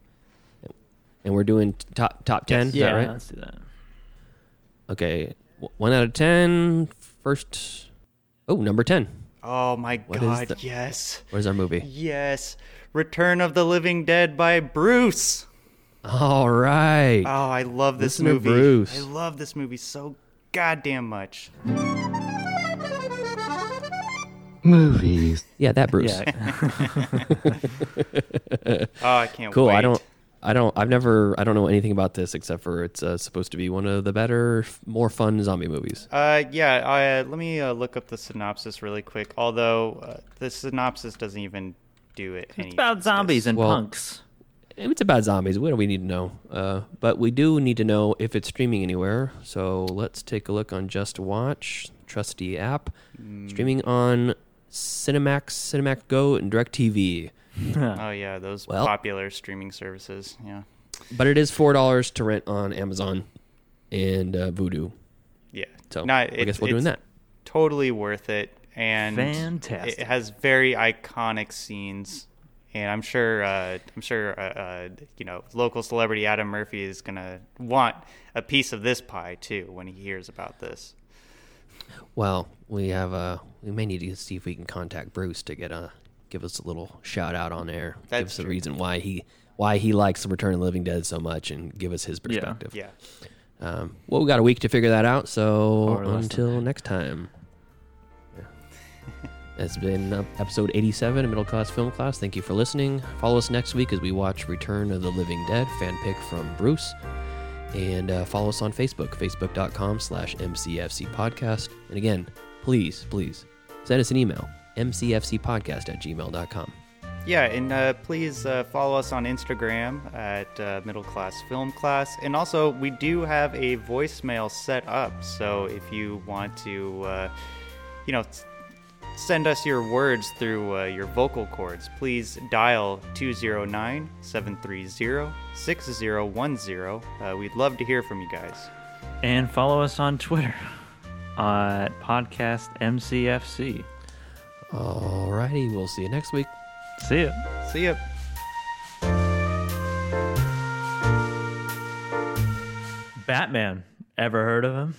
And we're doing top top ten. Is yeah, that right? let's do that. Okay. One out of ten. First. Oh, number ten. Oh my What is God! the- Yes, Where's our movie? yes. Return of the Living Dead by Bruce. All right. Oh, I love this Listener movie. Bruce. I love this movie so goddamn much. Movies. yeah, that Bruce. Yeah. Oh, I can't Cool. wait. I don't. I don't. I've never. I don't know anything about this except for it's uh, supposed to be one of the better, more fun zombie movies. Uh, yeah. I, uh, let me uh, look up the synopsis really quick. Although uh, the synopsis doesn't even do it. any it's about justice. zombies and Well- punks. It's about zombies, what do we need to know? Uh, but we do need to know if it's streaming anywhere. So let's take a look on Just Watch. trusty app. Streaming on Cinemax, Cinemax Go, and DirecTV. oh yeah, those Well- popular streaming services. Yeah. But it is four dollars to rent on Amazon and uh, Vudu. Yeah. So No, I guess we're doing that. Totally worth it, and Fantastic. It has very iconic scenes, and I'm sure, uh, I'm sure, uh, uh, you know, local celebrity Adam Murphy is gonna want a piece of this pie too when he hears about this. Well, we have uh we may need to see if we can contact Bruce to get a give us a little shout out on air. give That's us a true. reason why he why he likes the Return of the Living Dead so much and give us his perspective. Yeah. Um, well, we got a week to figure that out. So Or less than until next time. Yeah. That's been uh, episode 87 of Middle Class Film Class. Thank you for listening. Follow us next week as we watch Return of the Living Dead, fan pick from Bruce. And uh, follow us on Facebook, facebook.com slash MCFC podcast. And again, please, please send us an email, mcfcpodcast at gmail.com. Yeah, and uh, please uh, follow us on Instagram at uh, Middle Class Film Class. And also, we do have a voicemail set up. So if you want to, uh, you know, send us your words through uh, your vocal cords, please dial 209 730 6010. Uh, We'd love to hear from you guys. And follow us on Twitter at podcast MCFC. Alrighty, we'll see you next week. See ya. See ya. Batman. Ever heard of him?